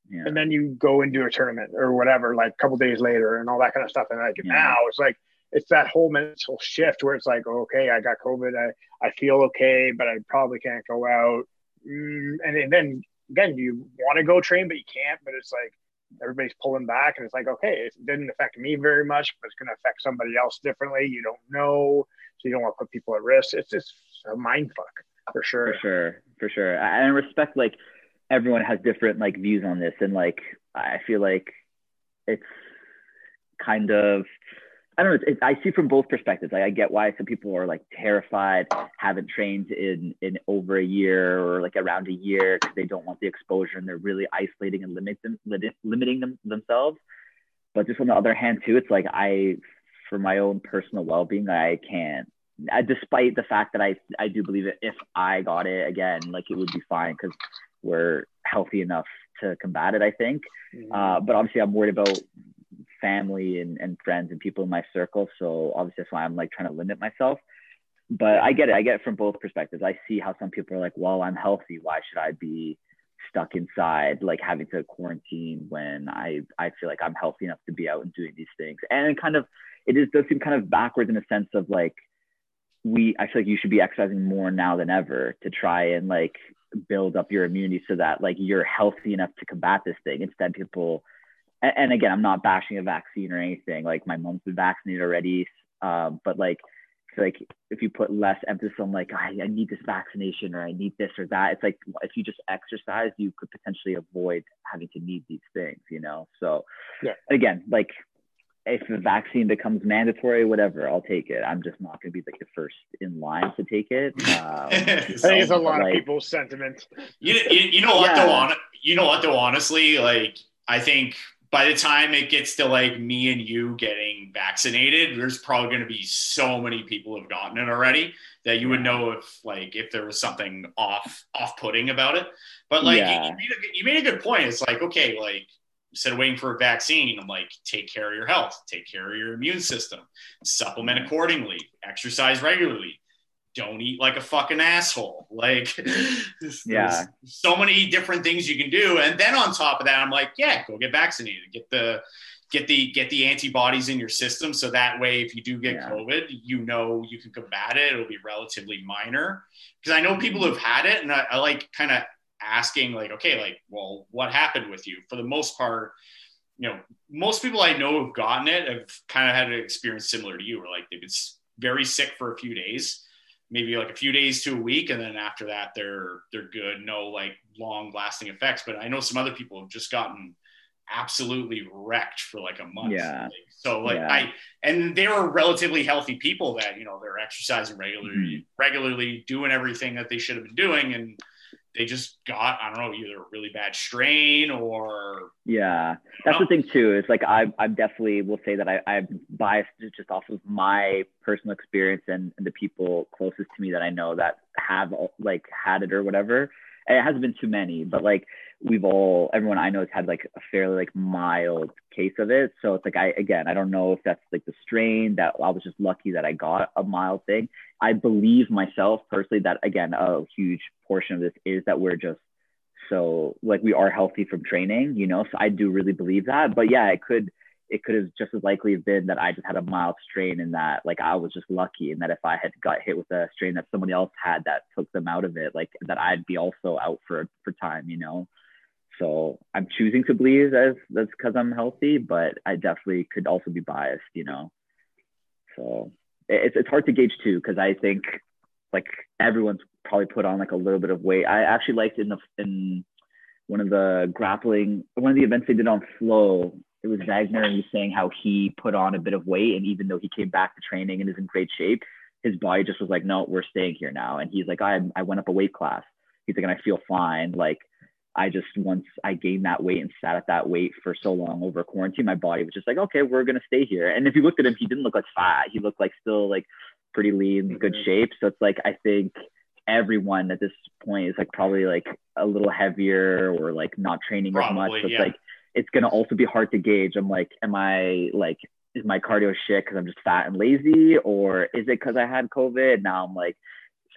Yeah. and then you go and do a tournament or whatever, like a couple days later, and all that kind of stuff. And like Yeah. now, it's like it's that whole mental shift where it's like, okay, I got COVID, I I feel okay, but I probably can't go out. Mm, and then again, you want to go train, but you can't. But it's like everybody's pulling back, and it's like, okay, it didn't affect me very much, but it's going to affect somebody else differently. You don't know, so you don't want to put people at risk. It's just a mind fuck for sure. for sure for sure and I respect like everyone has different like views on this. And like i feel like it's kind of i don't know it's, i see from both perspectives. Like i get why some people are like terrified haven't trained in in over a year or like around a year because they don't want the exposure and they're really isolating and limit them, limit- limiting them themselves. But just on the other hand too it's like i for my own personal well-being i can't despite the fact that I I do believe it if I got it again, like it would be fine because we're healthy enough to combat it. I think, Mhm. uh, but obviously I'm worried about family and, and friends and people in my circle. So obviously that's why I'm like trying to limit myself. But I get it. I get it from both perspectives. I see how some people are like, well, I'm healthy. Why should I be stuck inside, like having to quarantine when I I feel like I'm healthy enough to be out and doing these things. And kind of it is does seem kind of backwards in a sense of like we I feel like you should be exercising more now than ever to try and like build up your immunity so that like you're healthy enough to combat this thing. Instead, people and, and again, I'm not bashing a vaccine or anything. Like my mom's been vaccinated already, um, but like like if you put less emphasis on like I, I need this vaccination or I need this or that, it's like if you just exercise, you could potentially avoid having to need these things, you know. So Yeah. again, like if the vaccine becomes mandatory, whatever, I'll take it. I'm just not going to be like the first in line to take it. Um, I think it's a lot like- of people's sentiment. You, you, you know what Yeah. though on you know what though honestly like I think by the time it gets to like me and you getting vaccinated there's probably going to be so many people who have gotten it already that you would know if like if there was something off off putting about it but like Yeah. you, made a, you made a good point it's like okay like instead of waiting for a vaccine I'm like take care of your health take care of your immune system supplement accordingly exercise regularly don't eat like a fucking asshole. Like, Yeah. so many different things you can do. And then on top of that, I'm like, yeah, go get vaccinated. Get the get the get the antibodies in your system so that way if you do get Yeah. COVID, you know you can combat it. It'll be relatively minor. Because I know people who've had it and I, I like kind of asking, like, okay, like, well, what happened with you? For the most part, you know, most people I know who've gotten it have kind of had an experience similar to you, where like they've been very sick for a few days, maybe like a few days to a week, and then after that they're they're good, no like long lasting effects. But I know some other people have just gotten absolutely wrecked for like a month. Yeah. Like, so like Yeah. I and they were relatively healthy people that you know they're exercising regularly, Mhm. regularly doing everything that they should have been doing, and they just got I don't know either a really bad strain or Yeah, that's No. the oh. thing too. It's like I I definitely will say that I I'm biased just off of my personal experience and, and the people closest to me that I know that have like had it or whatever. And it hasn't been too many, but like we've all everyone I know has had like a fairly like mild case of it. So it's like I again I don't know if that's like the strain that I was just lucky that I got a mild thing. I believe myself personally that again a huge portion of this is that we're just so like we are healthy from training, you know. So I do really believe that. But yeah, it could it could have just as likely been that I just had a mild strain and that like I was just lucky and that if I had got hit with a strain that somebody else had that took them out of it, like that I'd be also out for for time, you know. So I'm choosing to believe as that's because I'm healthy, but I definitely could also be biased, you know. So it's it's hard to gauge too because I think like everyone's probably put on like a little bit of weight. I actually liked in the in one of the grappling one of the events they did on Flo. It was Wagner and he was saying how he put on a bit of weight and even though he came back to training and is in great shape, his body just was like, no, we're staying here now. And he's like, I I went up a weight class. He's like, and I feel fine. Like I just once I gained that weight and sat at that weight for so long over quarantine, my body was just like, okay, we're gonna stay here. And if you looked at him, he didn't look like fat. He looked like still like pretty lean, good Mhm. shape. So it's like I think everyone at this point is like probably like a little heavier or like not training as much. So it's yeah. like it's gonna also be hard to gauge. I'm like, am I like is my cardio shit because I'm just fat and lazy, or is it because I had COVID? Now I'm like,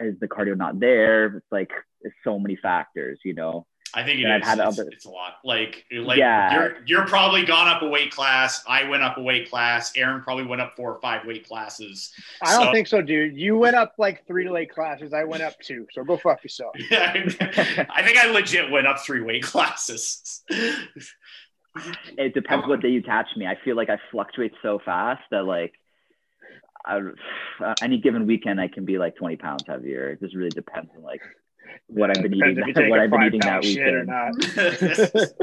is the cardio not there? It's like it's so many factors, you know. I think it I've had It's, other- it's a lot. Like, like Yeah. you're you're probably gone up a weight class. I went up a weight class. Aaron probably went up four or five weight classes. I don't think so, dude. You went up like three late classes. I went up two. So go fuck yourself. I think I legit went up three weight classes. It depends what day you catch me. I feel like I fluctuate so fast that like I, uh, any given weekend I can be like 20 pounds heavier. It just really depends on like what I've been eating, if what a I've been eating that pound shit or weekend. not.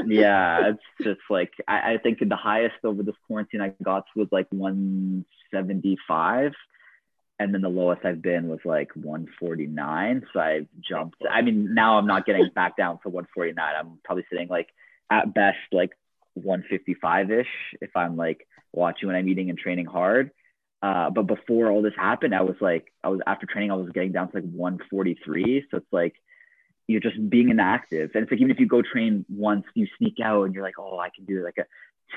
yeah, it's just like I, I think the highest over this quarantine I got was like 175, and then the lowest I've been was like 149. So I jumped. I mean, now I'm not getting back down to 149. I'm probably sitting like at best like 155 ish if I'm like watching when I'm eating and training hard. Uh, but before all this happened, I was like, I was after training, I was getting down to like 143. So it's like you're just being inactive. And it's like even if you go train once, you sneak out and you're like, oh, I can do like a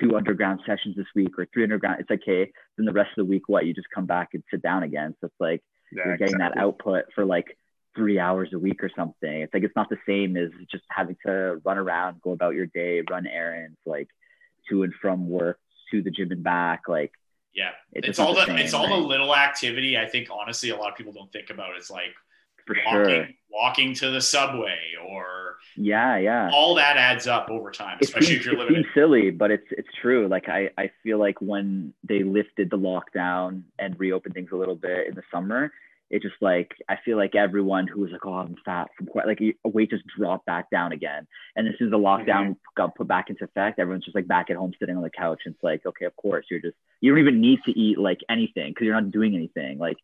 two underground sessions this week or three underground. It's like, okay. Then the rest of the week, what? You just come back and sit down again. So it's like Yeah, you're getting that output for like three hours a week or something. It's like it's not the same as just having to run around, go about your day, run errands, like to and from work, to the gym and back. Like yeah, it's, it's all the same, it's all the little activity. I think honestly, a lot of people don't think about. It's like for walking, sure. walking to the subway, or Yeah, yeah. all that adds up over time, it especially seems, if you're it living. seems silly, but it's it's true. Like I, I feel like when they lifted the lockdown and reopened things a little bit in the summer, it just like I feel like everyone who was like, oh, I'm fat from quite like a weight just dropped back down again. And as soon as the lockdown mm-hmm. got put back into effect, everyone's just like back at home sitting on the couch. And it's like, okay, of course, you're just you don't even need to eat like anything because you're not doing anything. Like,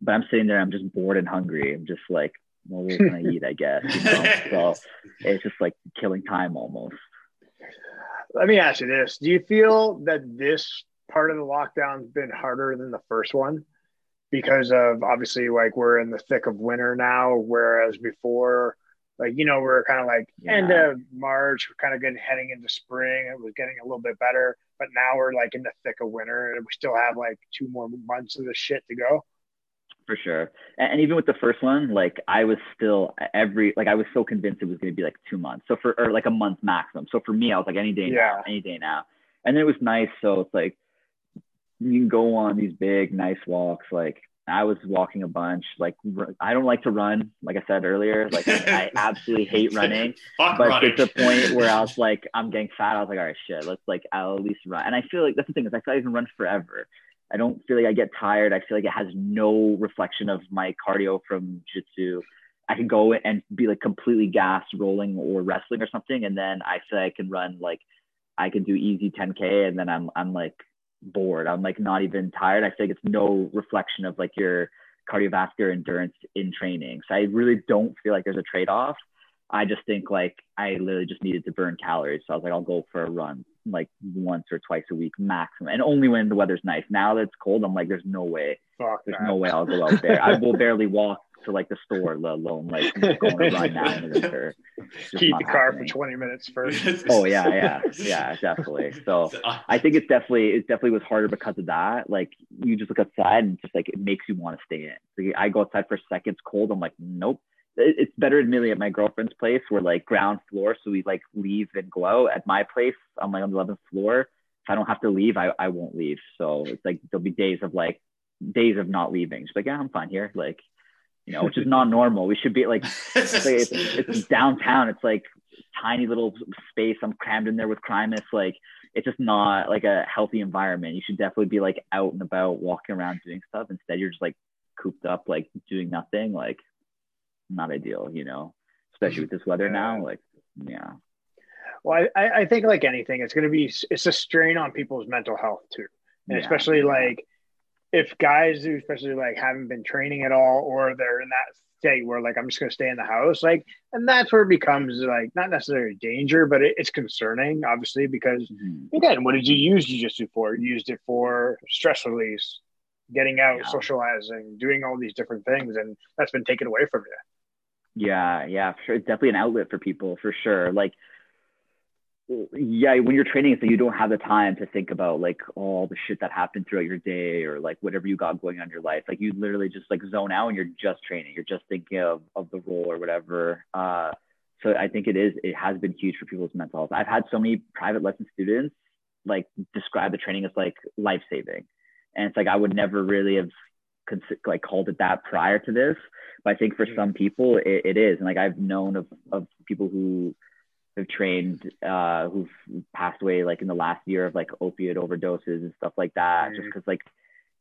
but I'm sitting there, I'm just bored and hungry. I'm just like, well, what can I eat? I guess. You know? so it's just like killing time almost. Let me ask you this: Do you feel that this part of the lockdown's been harder than the first one because of obviously like we're in the thick of winter now, whereas before, like you know, we're kind of like end of March, we're kind of getting heading into spring. It was getting a little bit better, but now we're like in the thick of winter, and we still have like two more months of this shit to go. for sure. And, and even with the first one, like I was still every like I was so convinced it was going to be like two months, so for or like a month maximum. So for me, I was like any day Yeah. now, any day now. And then it was nice, so it's like you can go on these big nice walks. Like I was walking a bunch. Like I don't like to run, like I said earlier. Like I absolutely hate running. Fuck But running. it's a point where I was like, I'm getting fat. I was like, all right, shit, let's like I'll at least run. And I feel like that's the thing is I feel like I can run forever. I don't feel like I get tired. I feel like it has no reflection of my cardio from jiu-jitsu. I can go and be like completely gassed rolling or wrestling or something, and then I feel like I can run like I can do easy 10k, and then I'm I'm like bored. I'm like not even tired. I feel like it's no reflection of like your cardiovascular endurance in training. So I really don't feel like there's a trade off. I just think like I literally just needed to burn calories. So I was like, I'll go for a run like once or twice a week maximum, and only when the weather's nice. Now that it's cold, I'm like, there's no way. Fuck There's that. no way I'll go out there. I will barely walk to like the store, let alone like going on a run now in the winter. It's Keep the car happening. for 20 minutes first. Oh yeah, yeah, yeah, definitely. So I think it's definitely it definitely was harder because of that. Like you just look outside and just like it makes you want to stay in. Like, I go outside for a second, it's cold. I'm like, nope. It's better admittedly at my girlfriend's place. We're like ground floor, so we like leave and go out. At my place, I'm like on the 11th floor. If I don't have to leave, I, I won't leave. So it's like there'll be days of like days of not leaving. Just like yeah, I'm fine here. Like you know, which is not normal. We should be like it's, like, it's, it's downtown. It's like tiny little space. I'm crammed in there with Crimus. Like it's just not like a healthy environment. You should definitely be like out and about, walking around, doing stuff. Instead, you're just like cooped up, like doing nothing. Like not ideal, you know. Especially with this weather now. Like yeah, Well, I, I think like anything, it's going to be it's a strain on people's mental health too, and Yeah. especially like if guys who especially like haven't been training at all or they're in that state where like I'm just gonna stay in the house, like, and that's where it becomes like not necessarily danger, but it, it's concerning, obviously, because mm-hmm. again, what did you use jujitsu for? You used it for stress release, getting out, yeah. socializing, doing all these different things, and that's been taken away from you. Yeah, yeah, sure. It's definitely an outlet for people for sure. Like yeah, when you're training, so you don't have the time to think about like all the shit that happened throughout your day or like whatever you got going on in your life. Like you literally just like zone out and you're just training. You're just thinking of, of the role or whatever. Uh, so I think it is, it has been huge for people's mental health. I've had so many private lesson students like describe the training as like life saving. And it's like, I would never really have cons- like called it that prior to this. But I think for mm-hmm. some people it, it is. And like I've known of, of people who, have trained uh, who've passed away like in the last year of like opiate overdoses and stuff like that mm-hmm. just because like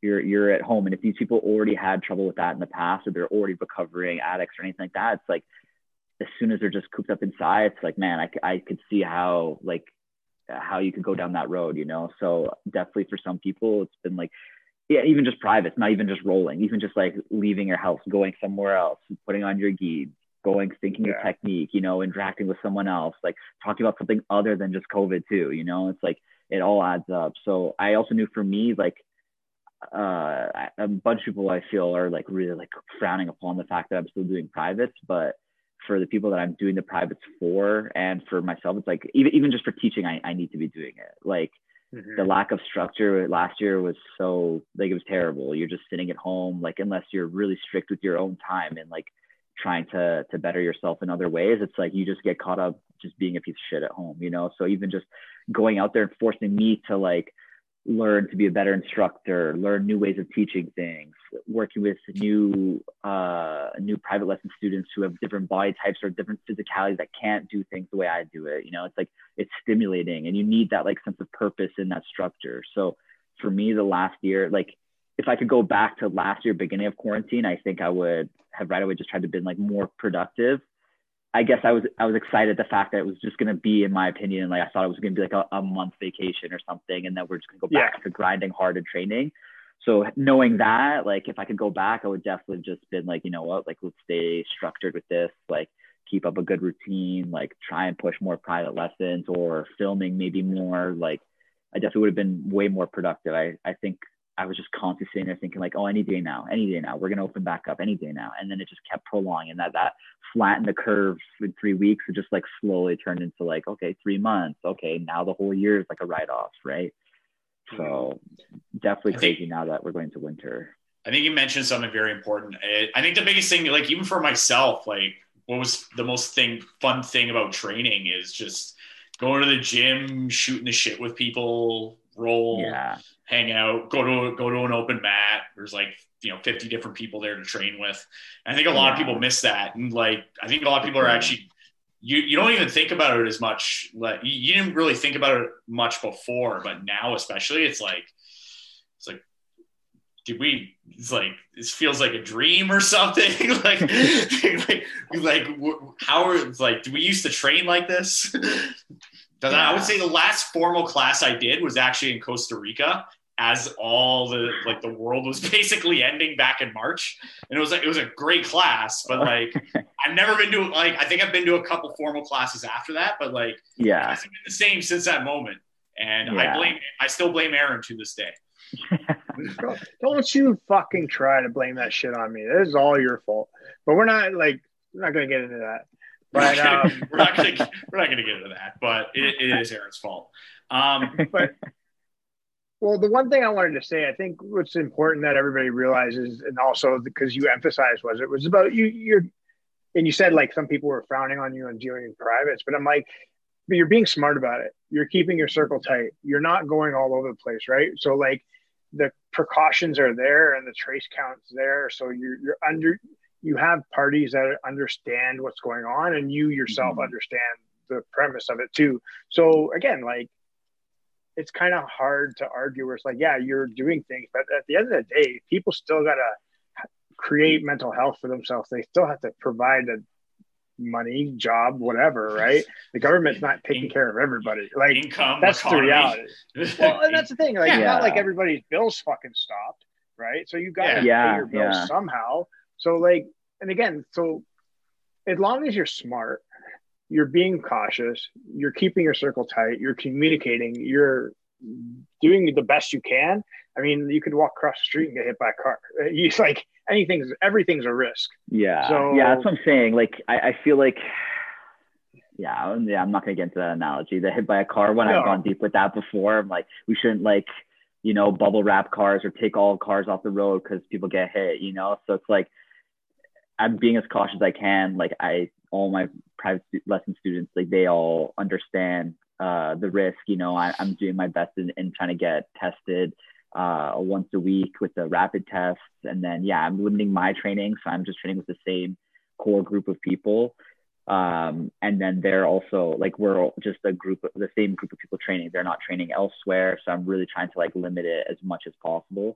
you're you're at home and if these people already had trouble with that in the past or they're already recovering addicts or anything like that it's like as soon as they're just cooped up inside it's like man i, I could see how like how you could go down that road you know so definitely for some people it's been like yeah even just private not even just rolling even just like leaving your house going somewhere else putting on your gi going thinking yeah. of technique you know interacting with someone else like talking about something other than just covid too you know it's like it all adds up so i also knew for me like uh a bunch of people i feel are like really like frowning upon the fact that i'm still doing privates but for the people that i'm doing the privates for and for myself it's like even, even just for teaching I, I need to be doing it like mm-hmm. the lack of structure last year was so like it was terrible you're just sitting at home like unless you're really strict with your own time and like trying to to better yourself in other ways it's like you just get caught up just being a piece of shit at home you know? So even just going out there and forcing me to like learn to be a better instructor learn new ways of teaching things working with new uh new private lesson students who have different body types or different physicalities that can't do things the way i do it you know? It's like it's stimulating and you need that like sense of purpose in that structure. So for me the last year like if I could go back to last year, beginning of quarantine, I think I would have right away just tried to been like more productive. I guess I was I was excited the fact that it was just gonna be, in my opinion, like I thought it was gonna be like a, a month vacation or something, and then we're just gonna go back yeah. to grinding hard and training. So knowing that, like if I could go back, I would definitely just been like, you know what, like let's stay structured with this, like keep up a good routine, like try and push more private lessons or filming maybe more. Like I definitely would have been way more productive. I I think I was just constantly sitting there thinking like, oh, any day now, any day now, we're gonna open back up any day now, and then it just kept prolonging, and that that flattened the curve in three weeks. It just like slowly turned into like, okay, three months, okay, now the whole year is like a write off, right? Hmm. So definitely crazy now that we're going to winter. I think you mentioned something very important. I think the biggest thing, like even for myself, like what was the most thing fun thing about training is just going to the gym, shooting the shit with people, roll, yeah hang out, go to go to an open mat. There's like you know 50 different people there to train with. And I think a lot of people miss that, and like I think a lot of people are actually you you don't even think about it as much. Like you, didn't really think about it much before, but now especially, it's like it's like did we it's like this feels like a dream or something like like, like how are it's like do we used to train like this yeah. i would say the last formal class i did was actually in costa rica as all the like the world was basically ending back in March, and it was like it was a great class, but like I've never been to like I think I've been to a couple formal classes after that, but like yeah, it's been the same since that moment, and yeah. I blame I still blame Aaron to this day. Don't you fucking try to blame that shit on me. This is all your fault. But we're not like we're not gonna get into that. But we're not gonna, um, we're not gonna get into that. But it, it is Aaron's fault. Um, but well, the one thing I wanted to say, I think what's important that everybody realizes, and also because you emphasized was it was about you. You're, and you said like some people were frowning on you and dealing in privates, but I'm like, but you're being smart about it. You're keeping your circle tight. You're not going all over the place, right? So like, the precautions are there and the trace counts there. So you're you're under. You have parties that understand what's going on, and you yourself mm-hmm. understand the premise of it too. So again, like it's kind of hard to argue where it's like, yeah, you're doing things, but at the end of the day, people still got to create mental health for themselves. They still have to provide a money, job, whatever, right? The government's not taking care of everybody. Like income, that's economy. the reality. well, and that's the thing. Like, yeah. not like everybody's bills fucking stopped, right? So you got to yeah. pay your bills yeah. somehow. So like, and again, so as long as you're smart, you're being cautious, you're keeping your circle tight, you're communicating, you're doing the best you can. I mean, you could walk across the street and get hit by a car. It's like anything's everything's a risk. Yeah. So, yeah, that's what I'm saying. Like I, I feel like yeah, yeah, I'm not gonna get into that analogy. The hit by a car when no. I've gone deep with that before. I'm like, we shouldn't like, you know, bubble wrap cars or take all cars off the road because people get hit, you know? So it's like I'm being as cautious as I can. Like I all my private lesson students, like they all understand uh, the risk. You know, I, am doing my best in, in trying to get tested uh, once a week with the rapid tests, and then yeah, I'm limiting my training, so I'm just training with the same core group of people. Um, and then they're also like we're just a group of the same group of people training. They're not training elsewhere, so I'm really trying to like limit it as much as possible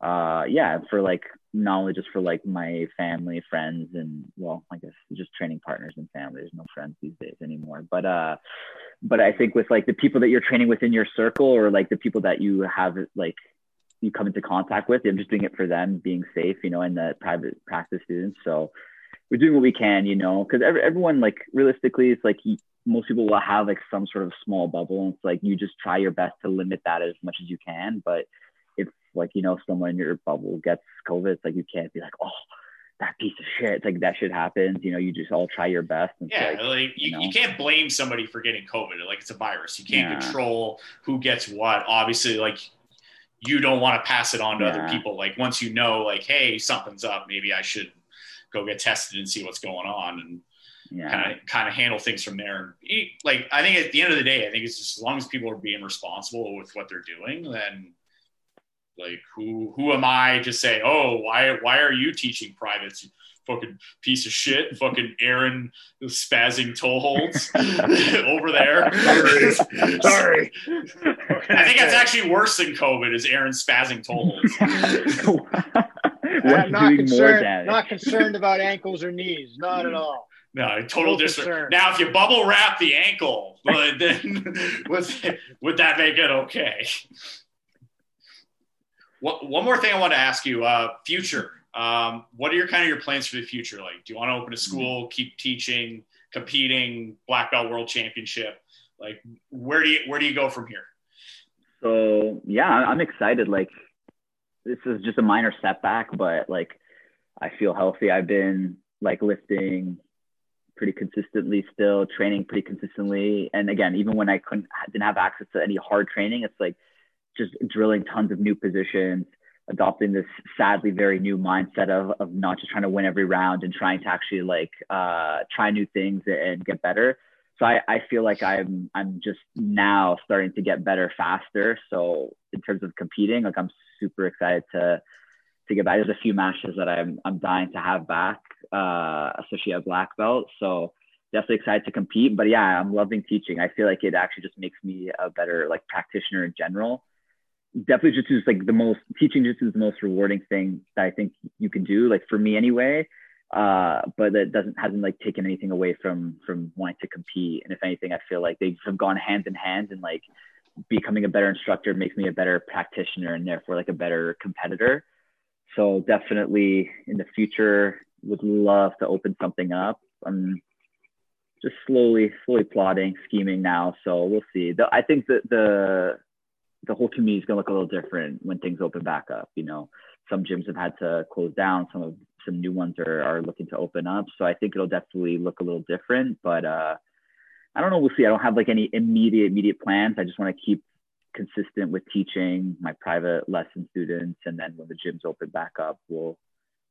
uh yeah for like not only just for like my family friends and well i guess just training partners and family. There's no friends these days anymore. But uh but i think with like the people that you're training within your circle or like the people that you have like you come into contact with i'm just doing it for them being safe you know and the private practice students. So we're doing what we can you know because every, everyone like realistically it's like most people will have like some sort of small bubble. And it's like you just try your best to limit that as much as you can. But like you know someone in your bubble gets COVID, it's like you can't be like, oh, that piece of shit. It's like that shit happens. You know, you just all try your best. yeah, like, like you, you, know. you, can't blame somebody for getting COVID. Like it's a virus. You can't yeah. control who gets what. Obviously, like you don't want to pass it on to yeah. other people. Like once you know, like, hey, something's up, maybe I should go get tested and see what's going on and yeah. kind of kind of handle things from there. Like I think at the end of the day, I think it's just as long as people are being responsible with what they're doing, then like who who am I to say, oh, why why are you teaching privates? You fucking piece of shit, fucking Aaron spazzing toe holds over there. Sorry. Sorry. I think that's actually worse than COVID is Aaron spazzing toe holds. I'm not concerned, not concerned about ankles or knees, not at all. No, total disregard. Now, if you bubble wrap the ankle, but then would, would that make it okay? What, one more thing I want to ask you: uh, future. Um, what are your kind of your plans for the future? Like, do you want to open a school, keep teaching, competing, black belt world championship? Like, where do you where do you go from here? So yeah, I'm excited. Like, this is just a minor setback, but like, I feel healthy. I've been like lifting pretty consistently still training pretty consistently and again even when i couldn't didn't have access to any hard training it's like just drilling tons of new positions, adopting this sadly very new mindset of, of not just trying to win every round and trying to actually like uh, try new things and get better. So I, I feel like I'm I'm just now starting to get better faster. So in terms of competing, like I'm super excited to to get back. There's a few matches that I'm I'm dying to have back, uh, especially at black belt. So definitely excited to compete. But yeah, I'm loving teaching. I feel like it actually just makes me a better like practitioner in general definitely just is like the most teaching just is the most rewarding thing that I think you can do, like for me anyway. Uh, but that doesn't hasn't like taken anything away from from wanting to compete. And if anything, I feel like they have gone hand in hand and like becoming a better instructor makes me a better practitioner and therefore like a better competitor. So definitely in the future would love to open something up. I'm just slowly, slowly plotting, scheming now. So we'll see. The, I think that the the whole community is going to look a little different when things open back up. You know, some gyms have had to close down. Some of some new ones are, are looking to open up. So I think it'll definitely look a little different. But uh, I don't know. We'll see. I don't have like any immediate immediate plans. I just want to keep consistent with teaching my private lesson students, and then when the gyms open back up, we'll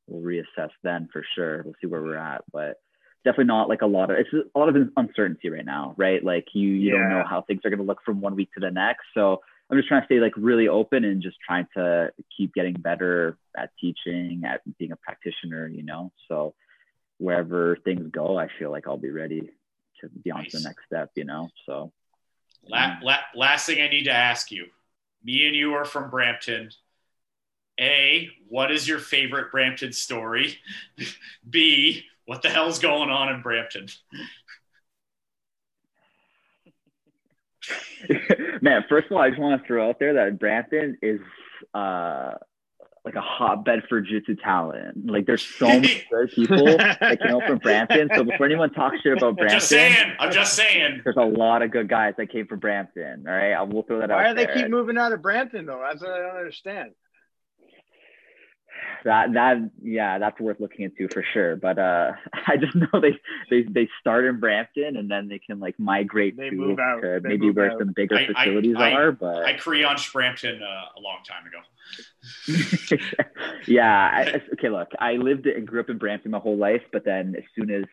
we'll reassess then for sure. We'll see where we're at, but definitely not like a lot of it's a lot of uncertainty right now, right? Like you you yeah. don't know how things are going to look from one week to the next. So I'm just trying to stay like really open and just trying to keep getting better at teaching, at being a practitioner, you know. So wherever things go, I feel like I'll be ready to be on nice. to the next step, you know. So la- la- last thing I need to ask you. Me and you are from Brampton. A, what is your favorite Brampton story? B, what the hell's going on in Brampton? Man, first of all, I just want to throw out there that Brampton is uh, like a hotbed for jiu-jitsu talent. Like there's so many good people that came out from Brampton. So before anyone talks shit about Brampton, I'm just saying. I'm just saying. There's a lot of good guys that came from Brampton. All right, I will throw that Why out Why do they there. keep moving out of Brampton though? That's what I don't understand. That that yeah, that's worth looking into for sure. But uh, I just know they they they start in Brampton and then they can like migrate They to, move out. to They maybe move where out. some bigger I- I- facilities I- are. But I creonched Brampton uh, a long time ago. yeah. I, okay, look, I lived and grew up in Brampton my whole life, but then as soon as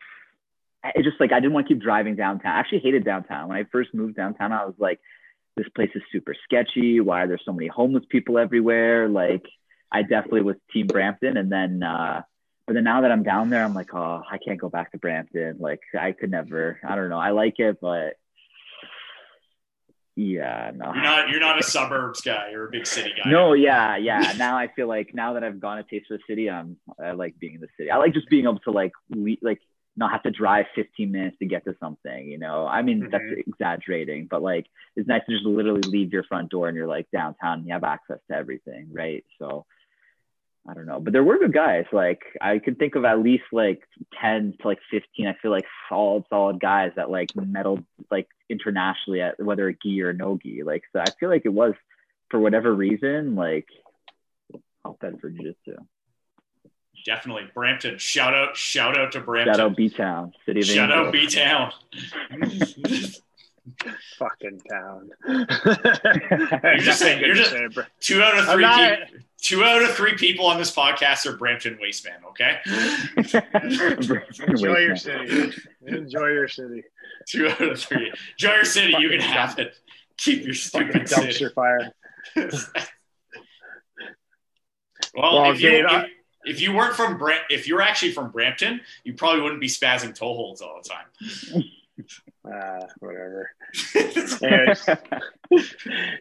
it just like I didn't want to keep driving downtown. I actually hated downtown. When I first moved downtown, I was like, this place is super sketchy. Why are there so many homeless people everywhere? Like, I definitely was Team Brampton, and then. uh but then now that I'm down there, I'm like, oh, I can't go back to Brampton. Like, I could never. I don't know. I like it, but yeah, no. You're not. You're not a suburbs guy. You're a big city guy. No, yeah, yeah. Now I feel like now that I've gone a taste of the city, I'm I like being in the city. I like just being able to like le- like not have to drive 15 minutes to get to something. You know, I mean that's exaggerating, but like it's nice to just literally leave your front door and you're like downtown. And you have access to everything, right? So I don't know, but there were good guys. Like I could think of at least like 10 to like 15. I feel like solid, solid guys that like medaled like internationally at whether a gi or no gi. Like so, I feel like it was for whatever reason like hotbed for jiu-jitsu. Definitely Brampton. Shout out. Shout out to Brampton. Shout out B Town, City of Shout Angels. out B Town. Fucking town. You're just saying- you're just- two out of three. not- peop- two out of three people on this podcast are Brampton wastemen. Okay. Enjoy your city. Enjoy your city. Two out of three. Enjoy your city. You can have it. Keep your Fucking stupid city. dumpster fire. well, Well, if, you, Dave, if, I- if you weren't from Bram- if you're actually from Brampton, you probably wouldn't be spazzing toe holds all the time. Uh, whatever. Anyways,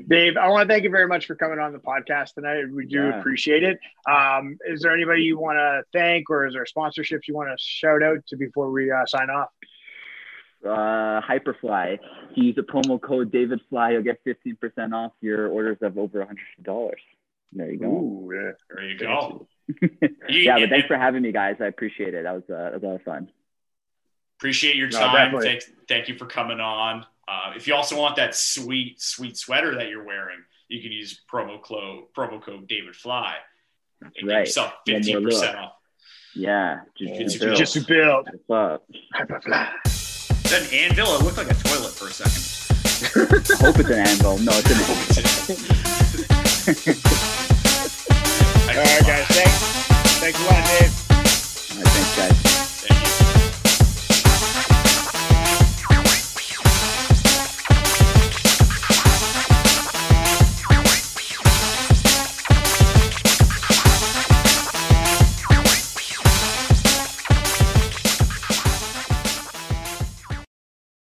Dave, I want to thank you very much for coming on the podcast tonight. We do Yeah. appreciate it. Um, is there anybody you want to thank, or is there sponsorships you want to shout out to before we uh, sign off? uh, Hyperfly. If you use the promo code DavidFly, you'll get 15% off your orders of over $100. There you go. Ooh, yeah. there you go. Yeah, but thanks for having me, guys. I appreciate it. That was, uh, that was a lot of fun. Appreciate your time. definitely. thank, thank you for coming on. Uh, if you also want that sweet, sweet sweater that you're wearing, you can use promo code promo code David Fly and get yourself fifteen percent look. off. Yeah. It's Jiu-jitsu. Just build. What's up? Hyperfly. Anvil, it looked like a toilet for a second. I Hope it's an anvil. No, it's an anvil. All right, guys. Thanks. Thanks a lot, Dave.